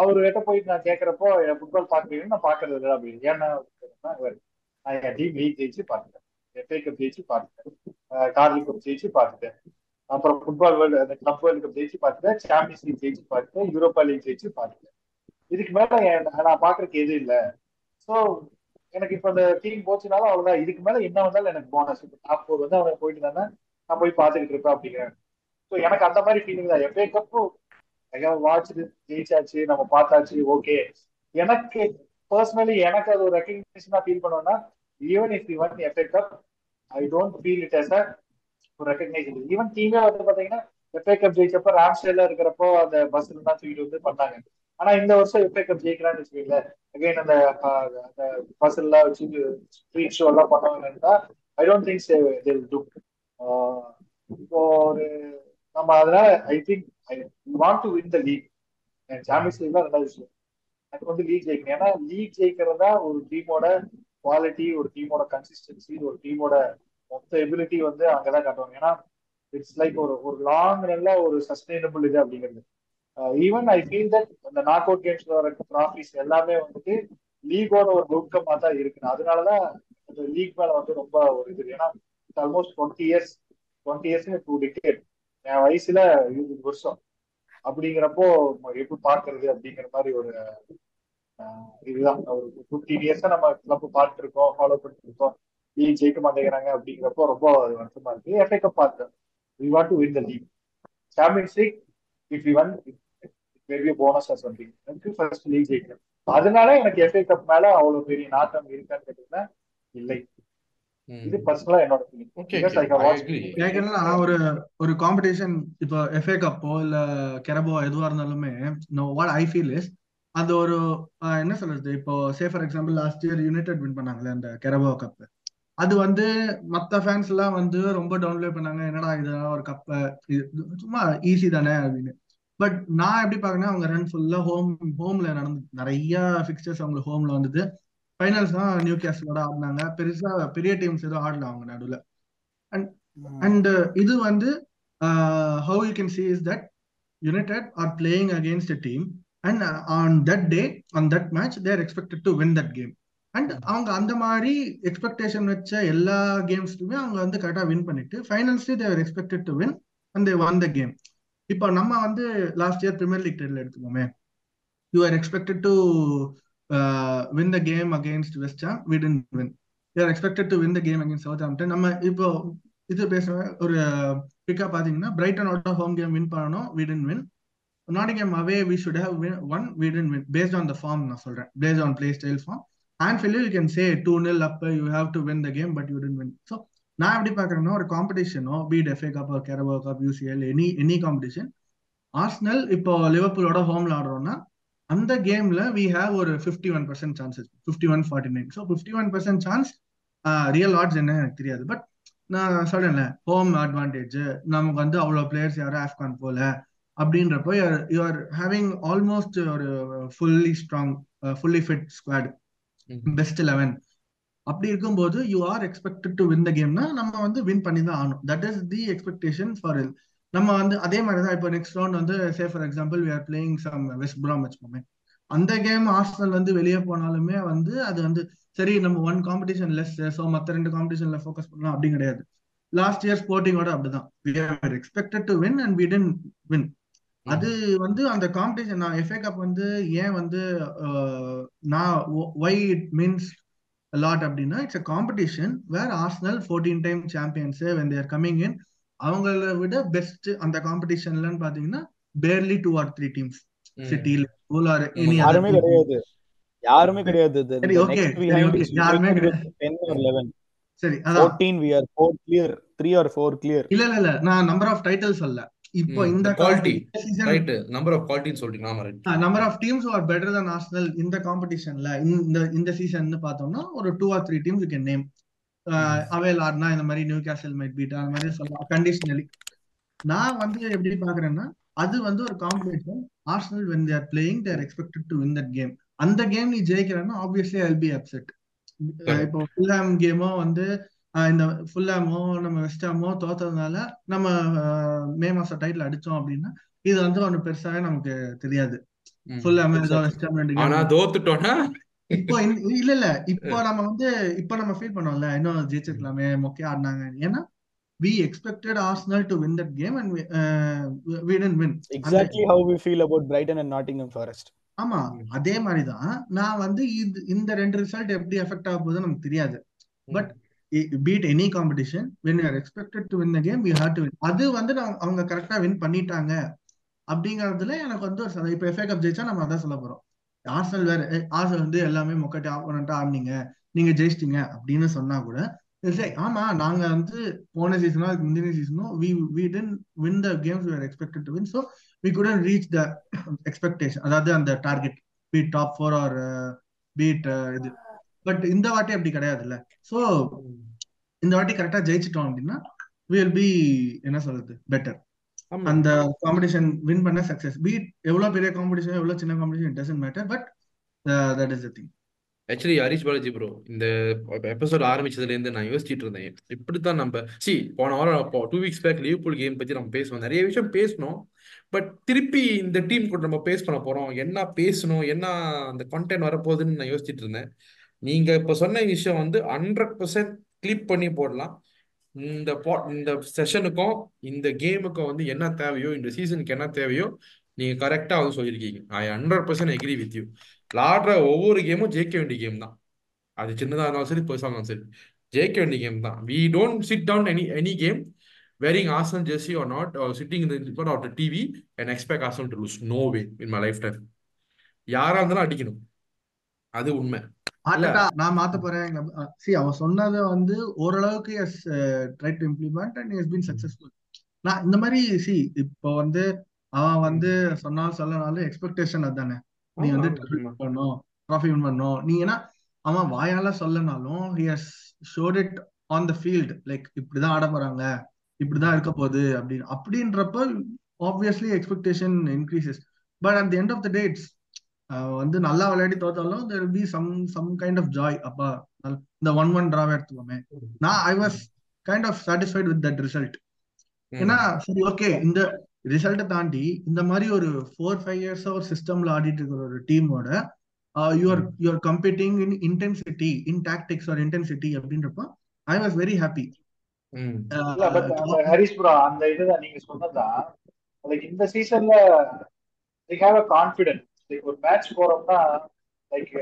அவர்கிட்ட போயிட்டு நான் கேட்கறப்போ என் ஃபுட்பால் பாக்குறீங்கன்னு நான் பாக்குறது இல்லை அப்படின்னு. ஏன்னா நான் என் டீம் லீக் ஜெயிச்சு பார்த்துட்டேன். எஃப்ஏ கப் ஜெயிச்சு பார்த்துட்டேன். கார்லி கப் ஜெயிச்சு பார்த்துட்டேன். அப்புறம் ஃபுட்பால் வேர்ல்டு அந்த கிளப் வேர்ல்டு கப் ஜெயிச்சு பார்த்துட்டேன். சாம்பியன்ஸ் லீக் ஜெயிச்சு பார்த்துட்டேன். யூரோப்பா லீக் ஜெயிச்சு பார்த்துட்டேன். இதுக்கு மேல நான் பாக்குறதுக்கு எதுவும் இல்லை. ஸோ எனக்கு இப்ப இந்த டீம் போச்சுனாலும் அவ்வளவுதான். இதுக்கு மேல என்ன வந்தாலும் எனக்கு போனஸ் இப்போ டாப் ஃபோர் வந்து அவன் போயிட்டு தானே நான் போய் பார்த்துக்கிட்டு இருப்பேன் அப்படிங்கிறேன் ஸோ எனக்கு அந்த மாதிரி ஃபீலிங் தான். எஃப்ஏ கப்பும் வாட்ச் ஜெயிச்சாச்சு. நம்ம பார்த்தாச்சு. ஓகே எனக்கு பர்சனலி எனக்கு அது ஒரு ரெக்கக்னிஷனா ஃபீல் பண்ணுவேன்னா even if you won FA cup I don't feel it as a ஒரு ரெக்கக்னைசேஷன் ஈவன் டீமே வந்து பாத்தீங்கன்னா எஃப்ஏ கப் ஜெயிச்சப்ப ராம்ஸ்டேல இருக்கிறப்போ அந்த பஸ்ல தான் தூக்கிட்டு வந்து பண்ணாங்க. ஆனா இந்த வருஷம் எஃப்ஏ கப் ஜெயிக்கிறான்னு வச்சுக்கல அகைன் அந்த அந்த பஸ் எல்லாம் வச்சு ஸ்ட்ரீட் ஷோ எல்லாம் பண்ணுவாங்கன்னா I don't think till two இப்போ ஒரு நம்ம அதனால I think I want to win the league champions league தான் ரெண்டாவது விஷயம். எனக்கு வந்து லீக் ஜெயிக்கணும். ஏன்னா லீக் ஜெயிக்கிறதா ஒரு டீமோட குவாலிட்டி ஒரு டீமோட கன்சிஸ்டன்சி ஒரு டீமோட மொத்த எபிலிட்டி வந்து அங்கதான் காட்டுவாங்க. ஏன்னா இட்ஸ் லைக் ஒரு ஒரு லாங் ரன்ல ஒரு சஸ்டைனபிள் இது அப்படிங்கிறது. ஈவன் ஐ ஃபீல் தட் இந்த நாக் அவுட் கேம்ஸ்ல வர ட்ராஃபிஸ் எல்லாமே வந்துட்டு லீகோட ஒரு அவுட்கமா தான் இருக்கு. அதனாலதான் இந்த லீக் மேல வந்து ரொம்ப ஒரு இது. ஏன்னா almost twenty years twenty years two decade என் வயசுல இருபது வருஷம். அப்படிங்கிறப்போ எப்படி பாக்குறது அப்படிங்கிற மாதிரி ஒரு uh, இதுதான். ஒரு ஃபிஃப்டீன் இயர்ஸா நம்ம கிளப் பார்த்துட்டு இருக்கோம் ஃபாலோ பண்ணிட்டு இருக்கோம் லீக் ஜெயிக்க மாட்டேங்கிறாங்க அப்படிங்கிறப்போ ரொம்ப வருத்தமா இருக்கு. எஃப்ஐ கப் பார்த்தேன் we want to win the league champions league if you won பெரிய போனஸ் ஆர் சம்திங் எனக்கு ஃபர்ஸ்ட் லீக் ஜெயிக்கணும் அதனால எனக்கு எஃப்ஐ கப் மேல அவ்வளவு பெரிய நாட்டம் இருக்கான்னு கேட்டீங்கன்னா இல்லை. இது பர்சனலா என்னோட கேட்கறதுனா ஒரு ஒரு காம்படிஷன் இப்போ எஃப்ஏ கப்போ இல்ல கெரபோ எதுவா இருந்தாலுமே வாட் ஐ ஃபீல் இஸ் அது ஒரு என்ன சொல்றது? இப்போ say for example last year United win பண்ணாங்களே அந்த கெரபோ கப் அது வந்து மத்த ஃபேன்ஸ் எல்லாம் வந்து ரொம்ப டவுன்லே பண்ணாங்க என்னடா இது ஒரு கப்ப சும்மா ஈஸி தானே அப்படின்னு. பட் நான் எப்படி பாக்கணும் அவங்க ரன் ஃபுல்லா ஹோம் ஹோம்ல நடந்து நிறைய பிக்சர்ஸ் அவங்களுக்கு ஹோம்ல வந்தது ஃபைனல்ஸ் தான் நியூ கேஸ்லோட ஆடினாங்க. பெருசா பெரிய டீம்ஸ் எதுவும் ஆடல அவங்க நடுவில். அண்ட் அண்ட் இது வந்து how you can see is that United are playing against team and on that day on that match they're expected to win that game and அவங்க அந்த மாதிரி எக்ஸ்பெக்டேஷன் வச்ச எல்லா கேம்ஸ்லுமே அவங்க வந்து கரெக்டாக வின் பண்ணிட்டு ஃபைனல்ஸ்லேயே they were expected to win and they won the game இப்போ நம்ம வந்து last year Premier League title எடுத்துக்கோமே. You are expected to win the game against West Ham we didn't win you are expected to win the game against Southampton நம்ம இப்போ இது பேசுவேன் ஒரு பிக்கா பாத்தீங்கன்னா பிரைட்டனோட ஹோம் கேம் வின் பண்ணணும் we didn't win Nottingham away we should have won we didn't win based on the form நான் சொல்றேன். Based on play style form Anfield you can say two nil up you have to win the game but you didn't win so நான் எப்படி பாக்குறேன்னா ஒரு காம்படிஷனோ be it FA cup Carabao cup UCL any any competition Arsenal இப்போ லிவர்பூலோட ஹோம்ல ஆடுறோம்னா அந்த கேம்ல வி ஹேவ் ஒரு fifty one percent chances fifty one forty nine so fifty one percent chance real odds என்ன எனக்கு தெரியாது. பட் நான் சொல்றேன்ல ஹோம் அட்வான்டேஜ் நமக்கு வந்து அவ்வளோ பிளேயர்ஸ் யாரும் ஆஃப்கான் போல அப்படின்றப்போ யூஆர் ஹேவிங் ஆல்மோஸ்ட் ஒரு fully strong fully fit squad. Best eleven அப்படி இருக்கும்போது you are expected to win the கேம்னா நம்ம வந்து வின் பண்ணி தான் ஆகணும் that is the expectation for நம்ம வந்து அதே மாதிரி தான் இப்போ நெக்ஸ்ட் ரவுண்ட் வந்து say for example we are playing some West Brom வச்சுக்கோமே அந்த கேம் ஆர்சனல் வந்து வெளியே போனாலுமே வந்து அது வந்து சரி நம்ம ஒன் காம்படிஷன் லெஸ் ஸோ மற்ற ரெண்டு காம்படிஷன்ல ஃபோக்கஸ் பண்ணலாம் அப்படி கிடையாது. லாஸ்ட் இயர் ஸ்போர்ட்டிங்கோட அப்படிதான். We are expected to win and we didn't win அது வந்து அந்த காம்படிஷன் நான் எஃப்ஏ கப் வந்து ஏன் வந்து நான் ஒய் இட் மீன்ஸ் லாட் அப்படின்னா it's a competition where Arsenal fourteen time champions when they're coming in அவங்கள விட பெஸ்ட் அந்த காம்படிஷன்லன்னு பாத்தீங்கன்னா barely two or three teams. City Liverpool or any யாருமே கிடையாது. யாருமே கிடையாது சரி ஓகே யாருமே கிடையாது. with 10 or 11 சரி அதான். 14 we are 4 clear. 3 or 4 clear. இல்ல இல்ல இல்ல. நான் நம்பர் ஆஃப் டைட்டில் சொல்ல இப்போ. இந்த ரைட் நம்பர் ஆஃப் குவாலிட்டின்னு சொல்றீங்க ஆமா right number of teams are better than Arsenal இந்த காம்படிஷன்ல இந்த இந்த சீசன் பார்த்தோம்னா ஒரு two or three teams you can name avail ஆட்னா இந்த மாதிரி நியூ கேசல் மைட் பீட் அந்த மாதிரி சொல்லலாம் கண்டிஷனலி நான் வந்து எப்படி பாக்குறேன்னா அது வந்து ஒரு competition Arsenal when they're playing they're expected to win that game அந்த கேம் நீ ஜெயிக்கிறன்னா ஆப்வியஸ்லி ஐ பி அப்செட். இப்போ ஃபுல்ஹாம் கேமோ வந்து இந்த ஃபுல்ஹாமோ நம்ம வெஸ்டாமோ தோத்ததுனால நம்ம மே மாசம் டைட்டில் அடிச்சோம் அப்படின்னா இது வந்து ஒண்ணு பெருசாவே நமக்கு தெரியாது. ம். ஃபுல்ஹாம் ஏதோ. வெஸ்டாம் தோத்துட்டோம்னா? இப்போ இல்ல இல்ல. இப்போ நம்ம வந்து இப்போ நம்ம ஃபீல் பண்ணோம்ல இன்னும் ஜெயிச்சிருக்கலாமே மொக்கையா ஆடினாங்க. ஏன்னா we expected Arsenal to win that game and we didn't win அந்த exactly how we feel about Brighton and Nottingham Forest. ஆமா. அதே மாதிரி தான் நான் வந்து இது இந்த ரெண்டு ரிசல்ட் எப்படி எஃபெக்ட் ஆக போகுதுன்னு நமக்கு தெரியாது. But be it any competition when you are expected to win the game you had to win அது வந்து நான் அவங்க கரெக்டா வின் பண்ணிட்டாங்க. அப்படிங்கறதுல எனக்கு வந்து ஒரு இப்போ எஃப்ஏ கப் ஜெயிச்சா நம்ம அதான் சொல்ல போறோம். ஆர்சல் வேற ஆர்சல் வந்து எல்லாமே மொக்கட்டி ஆப்போனண்டா ஆடினீங்க. நீங்க ஜெயிச்சிட்டீங்க அப்படின்னு சொன்னா கூட ஆமா நாங்க வந்து போன சீசனோ அதுக்கு முந்தின சீசனோ we we win the games we are expected to win so we couldn't reach the expectation அதாவது அந்த target be it top four or be it இது. பட் இந்த வாட்டி அப்படி கிடையாதுல்ல. ஸோ இந்த வாட்டி கரெக்டா ஜெயிச்சிட்டோம் அப்படின்னா வில் பி என்ன சொல்றது பெட்டர் ஆமா. அந்த காம்படிஷன் வின் பண்ண சக்சஸ் பீட் எவ்வளவு பெரிய காம்படிஷன் எவ்வளவு சின்ன competition doesn't matter but that is the thing actually Harish Balaji bro இந்த எபிசோட் ஆரம்பிச்சதுல இருந்து நான் யோசிச்சிட்டு இருந்தேன். இப்படித்தான் நம்ம சி போன வாரம் two weeks back Liverpool game பத்தி நம்ம பேசணும் நிறைய விஷயம் பேசணும். பட் திருப்பி இந்த டீம் கூட நம்ம பேஸ் பண்ண போறோம். என்ன பேசணும் என்ன அந்த கண்டென்ட் வரப்போகுதுன்னு நான் யோசிச்சிட்டு இருந்தேன். நீங்க இப்ப சொன்ன விஷயம் வந்து ஹண்ட்ரட் பர்சன்ட் கிளிப் பண்ணி போடலாம். இந்த பா இந்த செஷனுக்கும் இந்த கேமுக்கும் வந்து என்ன தேவையோ இந்த சீசனுக்கு என்ன தேவையோ நீங்க கரெக்டா வந்து சொல்லியிருக்கீங்க I hundred percent agree with you விளாடுற ஒவ்வொரு கேமும் ஜெயிக்க வேண்டிய கேம் தான். அது சின்னதாக இருந்தாலும் சரி பெருசாக இருந்தாலும் சரி. ஜெயிக்க வேண்டிய கேம் தான். We don't sit down any any game wearing Arsenal jersey or not, or sitting in the in front of the TV and expect Arsenal to lose. No way in my lifetime. யாரா இருந்தாலும் அடிக்கணும். அது உண்மை. நான் மாத்த போறேன். C அவன் சொன்னதை வந்து ஓரளவுக்கு has try to implement and has been successful நான் இந்த மாதிரி சி இப்போ வந்து அவன் வந்து சொன்னாலும் சொல்லனாலும் எக்ஸ்பெக்டேஷன் அதானே. நீ வந்து பண்ணணும் ட்ராஃபி வின் பண்ணணும். நீ ஏன்னா அவன் வாயால சொல்லனாலும் has shown it on the field like இப்படிதான் ஆட போறாங்க இப்படிதான் இருக்க போகுது அப்படின்னு. அப்படின்றப்ப obviously expectation increases but at the end of the day it's வந்து நல்லா விளையாடி தோத்தாலும் there will be some some kind of joy. அப்பா இந்த ஒன் ஒன் டிராவ் எடுத்துக்கோமே. நான் I was kind of satisfied with that result ஏன்னா சரி ஓகே இந்த ரிசல்ட்டை தாண்டி இந்த மாதிரி ஒரு ஃபோர் ஃபைவ் இயர்ஸா ஒரு சிஸ்டம்ல ஆடிட்டு இருக்கிற ஒரு டீமோட you are you are competing in intensity in tactics or intensity அப்படின்றப்போ ஐ வாஸ் வெரி ஹாப்பி அந்த ஹரிஷ் ப்ரோ அந்த இதுதான் நீங்க சொன்னதுதான் லைக் இந்த சீசன்ல ஹேவ் அ கான்பிடன்ஸ் லைக் ஒரு மேட்ச் போறோம்னா லைக்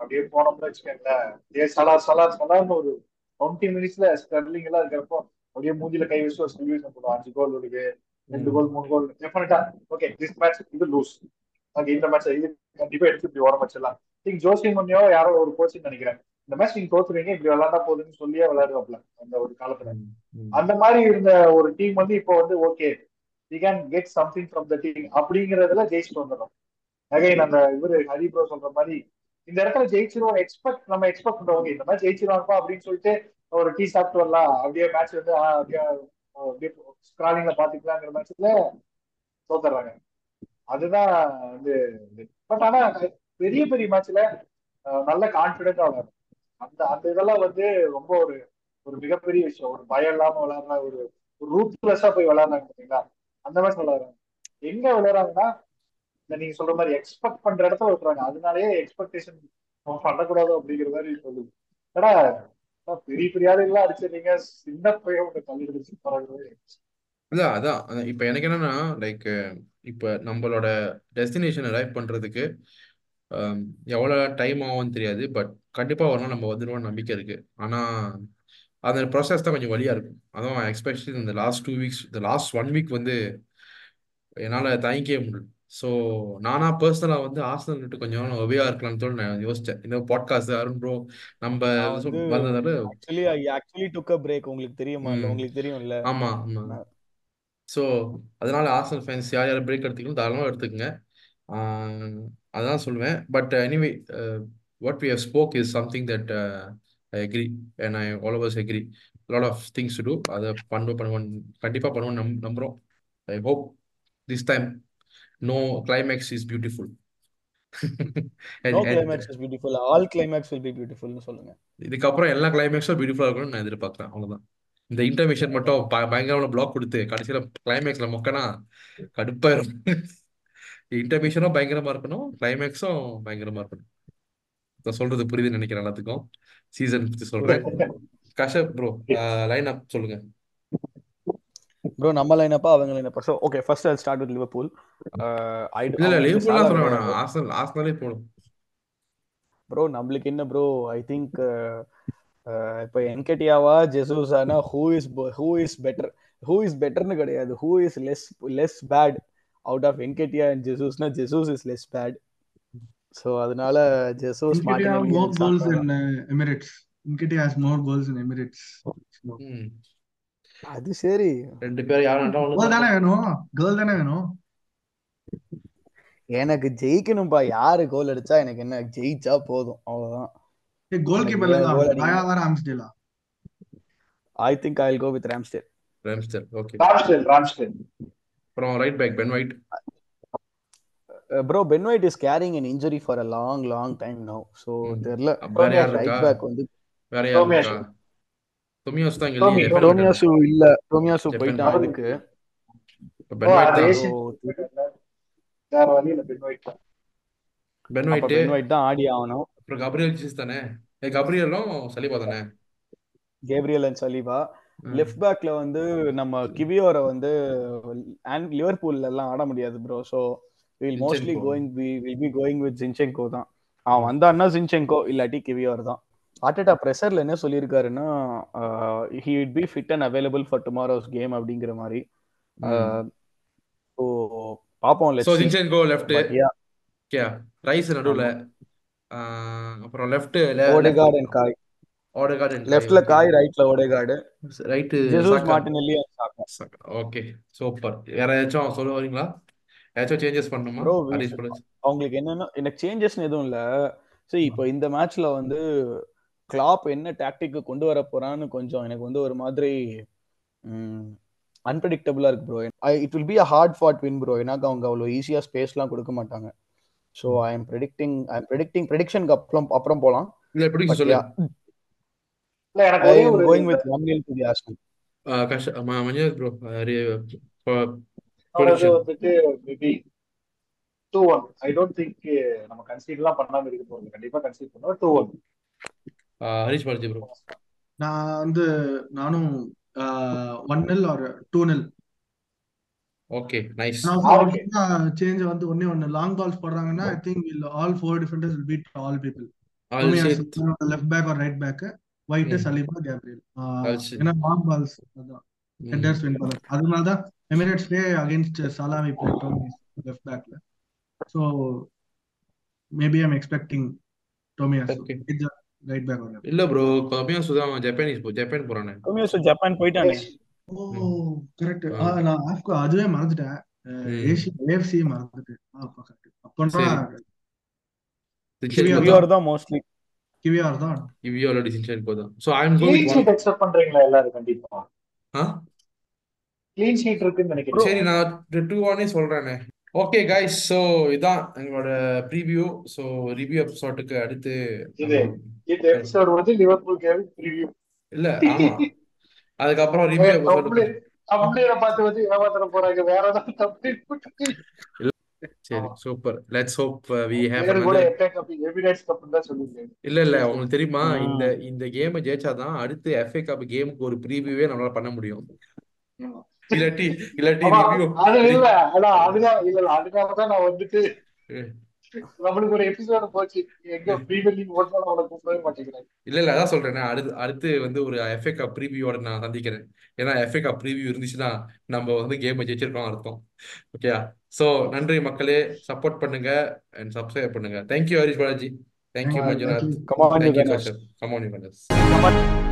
அப்படியே போனோம்னு வச்சுக்கோங்களேன். ஏ சலார் சலார் சலார்னு ஒரு டுவெண்ட்டி மினிட்ஸ்ல ஸ்டெர்லிங் எல்லாம் இருக்கிறப்போ அப்படியே மூஞ்சில கை வச்சு ஒரு செலிபிரேஷன் போடுவோம். அஞ்சு கோல் விடுது ரெண்டு கோல் மூணு goal definitely okay this match இது லூஸ் ஓகே இந்த மேட்ச் இது கண்டிப்பா எடுத்து இப்படி ஓரம் வச்சிடலாம். திங்க் ஜோசி முன்னியோ யாரோ ஒரு கோச்சிங் நினைக்கிறேன். இந்த மேட்ச் நீங்க தோத்துறீங்க இப்படி விளையாண்டா போகுதுன்னு சொல்லியே விளையாடுவாப்ல அந்த ஒரு காலத்துல. அந்த மாதிரி இருந்த ஒரு டீம் வந்து இப்போ வந்து okay we can get something from the team அப்படிங்கறதுல ஜெயிச்சுட்டு வந்துடும் அகைன் அந்த இவரு ஹரி ப்ரோ சொல்ற மாதிரி இந்த இடத்துல ஜெயிச்சிருவோம் எக்ஸ்பெக்ட் நம்ம எக்ஸ்பெக்ட் பண்றோம். ஓகே இந்த மாதிரி ஜெயிச்சிருவாங்கப்பா அப்படின்னு சொல்லிட்டு ஒரு டீ சாப்பிட்டு வரலாம். அப்படியே மேட்ச் வந்து அப்படியே அப்படியே ஸ்கிராலிங்ல பாத்துக்கலாங்கிற மேட்ச்ல தோத்துறாங்க. அதுதான் வந்து பட் ஆனா பெரிய பெரிய மேட்ச்ல நல்ல கான்பிடென்டா விளையாடும் அந்த அந்த இதெல்லாம் வந்து ரொம்ப ஒரு ஒரு மிகப்பெரிய விஷயம். ஒரு பயம் இல்லாம விளையாடுற ஒரு ரூத்லெஸ்ஸா போய் விளையாடுறாங்க பாத்தீங்களா? அந்த மாதிரி விளையாடுறாங்க எங்க விளையாடுறாங்கன்னா இந்த நீங்க சொல்ற மாதிரி எக்ஸ்பெக்ட் பண்ற இடத்துல விட்டுறாங்க. அதனாலயே எக்ஸ்பெக்டேஷன் பண்ணக்கூடாது அப்படிங்கிற மாதிரி சொல்லுது. ஏடா பெரிய பெரிய ஆளுங்களாம் அடிச்சிருந்தீங்க சின்ன பையன் உங்க தள்ளிடுச்சு பரவாயில்ல. அதான் அதான். இப்ப இப்போ எனக்கு என்னன்னா லைக் இப்போ நம்மளோட டெஸ்டினேஷன் அரைவ் பண்ணுறதுக்கு எவ்வளோ டைம் ஆகும்னு தெரியாது. பட் கண்டிப்பாக வரணும் நம்ம வந்துடுவோம்னு நம்பிக்கை இருக்கு. ஆனால் அந்த ப்ராசஸ் தான் கொஞ்சம் வழியாக இருக்கும். அதுவும் எக்ஸ்பெஷலி இந்த லாஸ்ட் டூ வீக்ஸ் இந்த லாஸ்ட் ஒன் வீக் வந்து என்னால் தாங்கிக்கவே முடியல. ஸோ நானா பர்சனலாக வந்து ஆர்சனல் விட்டு கொஞ்சம் ஒபியாக இருக்கலாம்னு தோணு நான் யோசிச்சேன். இந்த பாட்காஸ்ட் அருண் ப்ரோ நம்ம நான் வந்து வந்ததால actually I actually took a break உங்களுக்கு தெரியுமா? இல்ல ம். உங்களுக்கு தெரியும்ல? ஆமாம் நான் ஸோ அதனால ஆர்சனல் ஃபேன்ஸ் யார் யார் பிரேக் எடுத்துக்கணும் தாராளமாக எடுத்துக்கங்க. ஆஹ் அதான் சொல்லுவேன். But anyway what we have spoke is something that I agree and I all overs agree lot of things to do அதை பண்ணுவோம் பண்ணுவோம். கண்டிப்பாக பண்ணுவோம் நம் நம்புகிறோம் I hope this time no climax is beautiful all climax will be பியூட்டிஃபுல்னு சொல்லுங்க. இதுக்கப்புறம் எல்லா கிளைமேக்ஸும் பியூட்டிஃபுல்லாக இருக்கணும்னு நான் எதிர்பார்க்குறேன். அவ்வளோதான் இந்த இன்டர்மிஷன் மட்டும் ப- பயங்கரமான பிளாக் கொடுத்து கடைசியில் கிளைமேக்ஸில் மொக்கனா கடுப்பாயிரும். இன்டர்மிஷனும் பயங்கரமா இருக்கணும் கிளைமேக்ஸும் பயங்கரமா இருக்கணும். நான் சொல்றது புரியுதுன்னு நினைக்கிறேன் எல்லாத்துக்கும். சீசன் பத்தி சொல்றேன். கஷப் ப்ரோ லைன் அப் சொல்லுங்க. ப்ரோ நம்ம லைனப்பா அவங்க லைனப்பா so okay first I start with Liverpool I இல்ல இல்ல சாலா சொல்ல ப்ரோ வேணாம் ஆர்சனல் ஆர்சனலே போடும் ப்ரோ நம்மளுக்கு என்ன ப்ரோ ஐ திங்க் இப்போ என்கேட்டியாவா ஜெசூஸானா who is who is better who is பெட்டர்னு கிடையாது. Who is less less bad out of Nketiah and ஜெசூஸ்னா Jesus is less bad so அதனால Jesus Martinelli more and goals Saka in uh, Emirates. அது சரி. ரெண்டு பேரும் யாரும் தானே வேணும்? கேர்ள் தானே வேணும்? எனக்கு ஜெயிக்கணும்பா. யாரு கோல் அடிச்சா எனக்கு என்ன? ஜெயிச்சா போதும். அவ்வளவுதான். கோல் கீப்பர்ல ராம்ஸ்டேலா I think I will go with Ramsdale Ramsdale okay Ramsdale Ramsdale அப்புறம் right back Ben White bro Ben White is carrying an injury for a long long time now. So ம். தெரியல ரைட் பேக் வந்து வேற யார் Tomiyasu தான் இங்க Tomiyasu இல்ல Tomiyasu போயிட்டான். இப்போ ஓ பென் அது தான். பென் ஒயிட் பென் தான். ஆடி ஆகணும். அப்புறம் கப்ரியல் ஜீசஸ் தானே? ஏ கப்ரியலும் சலீபா தானே? Gabriel and Saliba. லெஃப்ட் பேக்ல வந்து நம்ம கிவியோரை வந்து அண்ட் லிவர்பூல்ல எல்லாம் ஆட முடியாது bro so will mostly going we will be going with Zinchenko தான். அவன் வந்தான்னா ஜின்செங்கோ இல்லாட்டி கிவியோர் தான். ஆர்டேட்டா ப்ரெஷர்ல என்ன சொல்லியிருக்காருன்னா he would be fit and available for tomorrow's game அப்படிங்கிற மாதிரி. ஸோ பார்ப்போம் so let's see Zinchenko left but yeah okay Rice நடுவில். அப்புறம் லெஃப்ட் லெஃப்ட் ஓடேகார்ட் அண்ட் காய் ஓடகார்ட் அண்ட் லெஃப்ட்ல காய் ரைட்ல Odegaard right Jesus Martinelli and Saka okay super வேற ஏதாச்சும் சொல்ல வரீங்களா? ஏதாச்சும் சேஞ்சஸ் பண்ணணுமா அவங்களுக்கு என்னன்னா எனக்கு சேஞ்சஸ் எதுவும் இல்ல. சரி இப்போ இந்த மேட்ச்ல வந்து கிளாப் என்ன டாக்டிக் கொண்டு வர போறான்னு கொஞ்சம் எனக்கு வந்து ஒரு மாதிரி அன்பிரடிக்டபிளா இருக்கு bro it will be a hard fought win bro எனக்கு அவங்க அவ்வளோ ஈஸியா ஸ்பேஸ்லாம் கொடுக்க மாட்டாங்க. So I am predicting I am predicting ப்ரெடிக்ஷனுக்கு அப்புறம் அப்புறம் போலாம். கண்டிப்பா கன்சீட் பண்ணுவோம் two one Harish Balaji bro நான் வந்து நானும் ஒன் நெல் ஒரு டூ நெல் ஓகே நைஸ் சேஞ்ச் வந்து ஒன்னே ஒன்னு லாங் பால்ஸ் போடுறாங்கன்னா I think will all four defenders will beat all people left back or right back White. Saliba Gabriel. ஏன்னா லாங் பால்ஸ் அதான். ஹெட்டர்ஸ் வின் பண்ணலாம் அதனால தான் எமிரேட்ஸ்லே against Salah we play Tomi left பேக்ல so maybe I'm expecting Tomiyasu Okay. Right back or இல்ல ப்ரோ கம்மியா சுதா ஜப்பானீஸ் போ ஜப்பான் போறானே. டோமியோஸ் ஜப்பான் போயிட்டானே. ஓ கரெக்ட் ஆ. நான் ஆஃப்கோ அதுவே மறந்துட்டேன். ஏசி ஏஎஃப்சி மறந்துட்டேன் அப்பா கரெக்ட் அப்போனா கிவியோர் தான். மோஸ்ட்லி கிவிஆர் தான் இவ்வியோ ஆல்ரெடி சின்சென்கோ தான். So I clean going sheet accept பண்றீங்களா எல்லாரும் கண்டிப்பா? ஆ? கிளீன் ஷீட் இருக்குன்னு நினைக்கிறேன். சரி நான் டூ ஒன்னே சொல்றேனே. ஓகே கைஸ் ஸோ இதான் எங்களோட ப்ரீவியூ ஸோ ரிவ்யூ எபிசோட்டுக்கு அடுத்து இந்த எபிசோட் வந்து லிவர்பூல் கேம் ப்ரிவியூ இல்ல ஆமா. அதுக்கப்புறம் ரிவ்யூ எபிசோடு அப்ளேட பார்த்து வந்து போறாங்க. வேற ஏதாவது தப்பு சரி super let's hope we have இல்ல இல்ல உங்களுக்கு தெரியுமா. இந்த இந்த கேமை ஜெயிச்சாதான் அடுத்து எஃப்ஏ கப் கேமுக்கு ஒரு ப்ரீவியூவே நம்மளால பண்ண முடியும். இல்லாட்டி இல்லாட்டி அது இல்ல. ஆனா அதுதான் இல்ல இல்ல. அதனாலதான் நான் வந்துட்டு நம்மளுக்கு ஒரு எபிசோடு போச்சு. எங்க பிரீமியர் லீக் ஓட்டாலும் அவனை கூப்பிடவே மாட்டேங்கிறாங்க இல்ல இல்ல. அதான் சொல்றேன். அடுத்து அடுத்து வந்து ஒரு எஃப்ஏ கப் ப்ரீவியூவோட நான் சந்திக்கிறேன். ஏன்னா எஃப்ஏ கப் ப்ரீவியூ இருந்துச்சுன்னா நம்ம வந்து கேமை ஜெயிச்சிருக்கோம் அர்த்தம். ஓகேயா சோ நன்றி மக்களே. சப்போர்ட் பண்ணுங்க அண்ட் சப்ஸ்கிரைப் பண்ணுங்க. Thank you Harish Balaji thank you Thank you. Manjunath thank you come on you நம்ம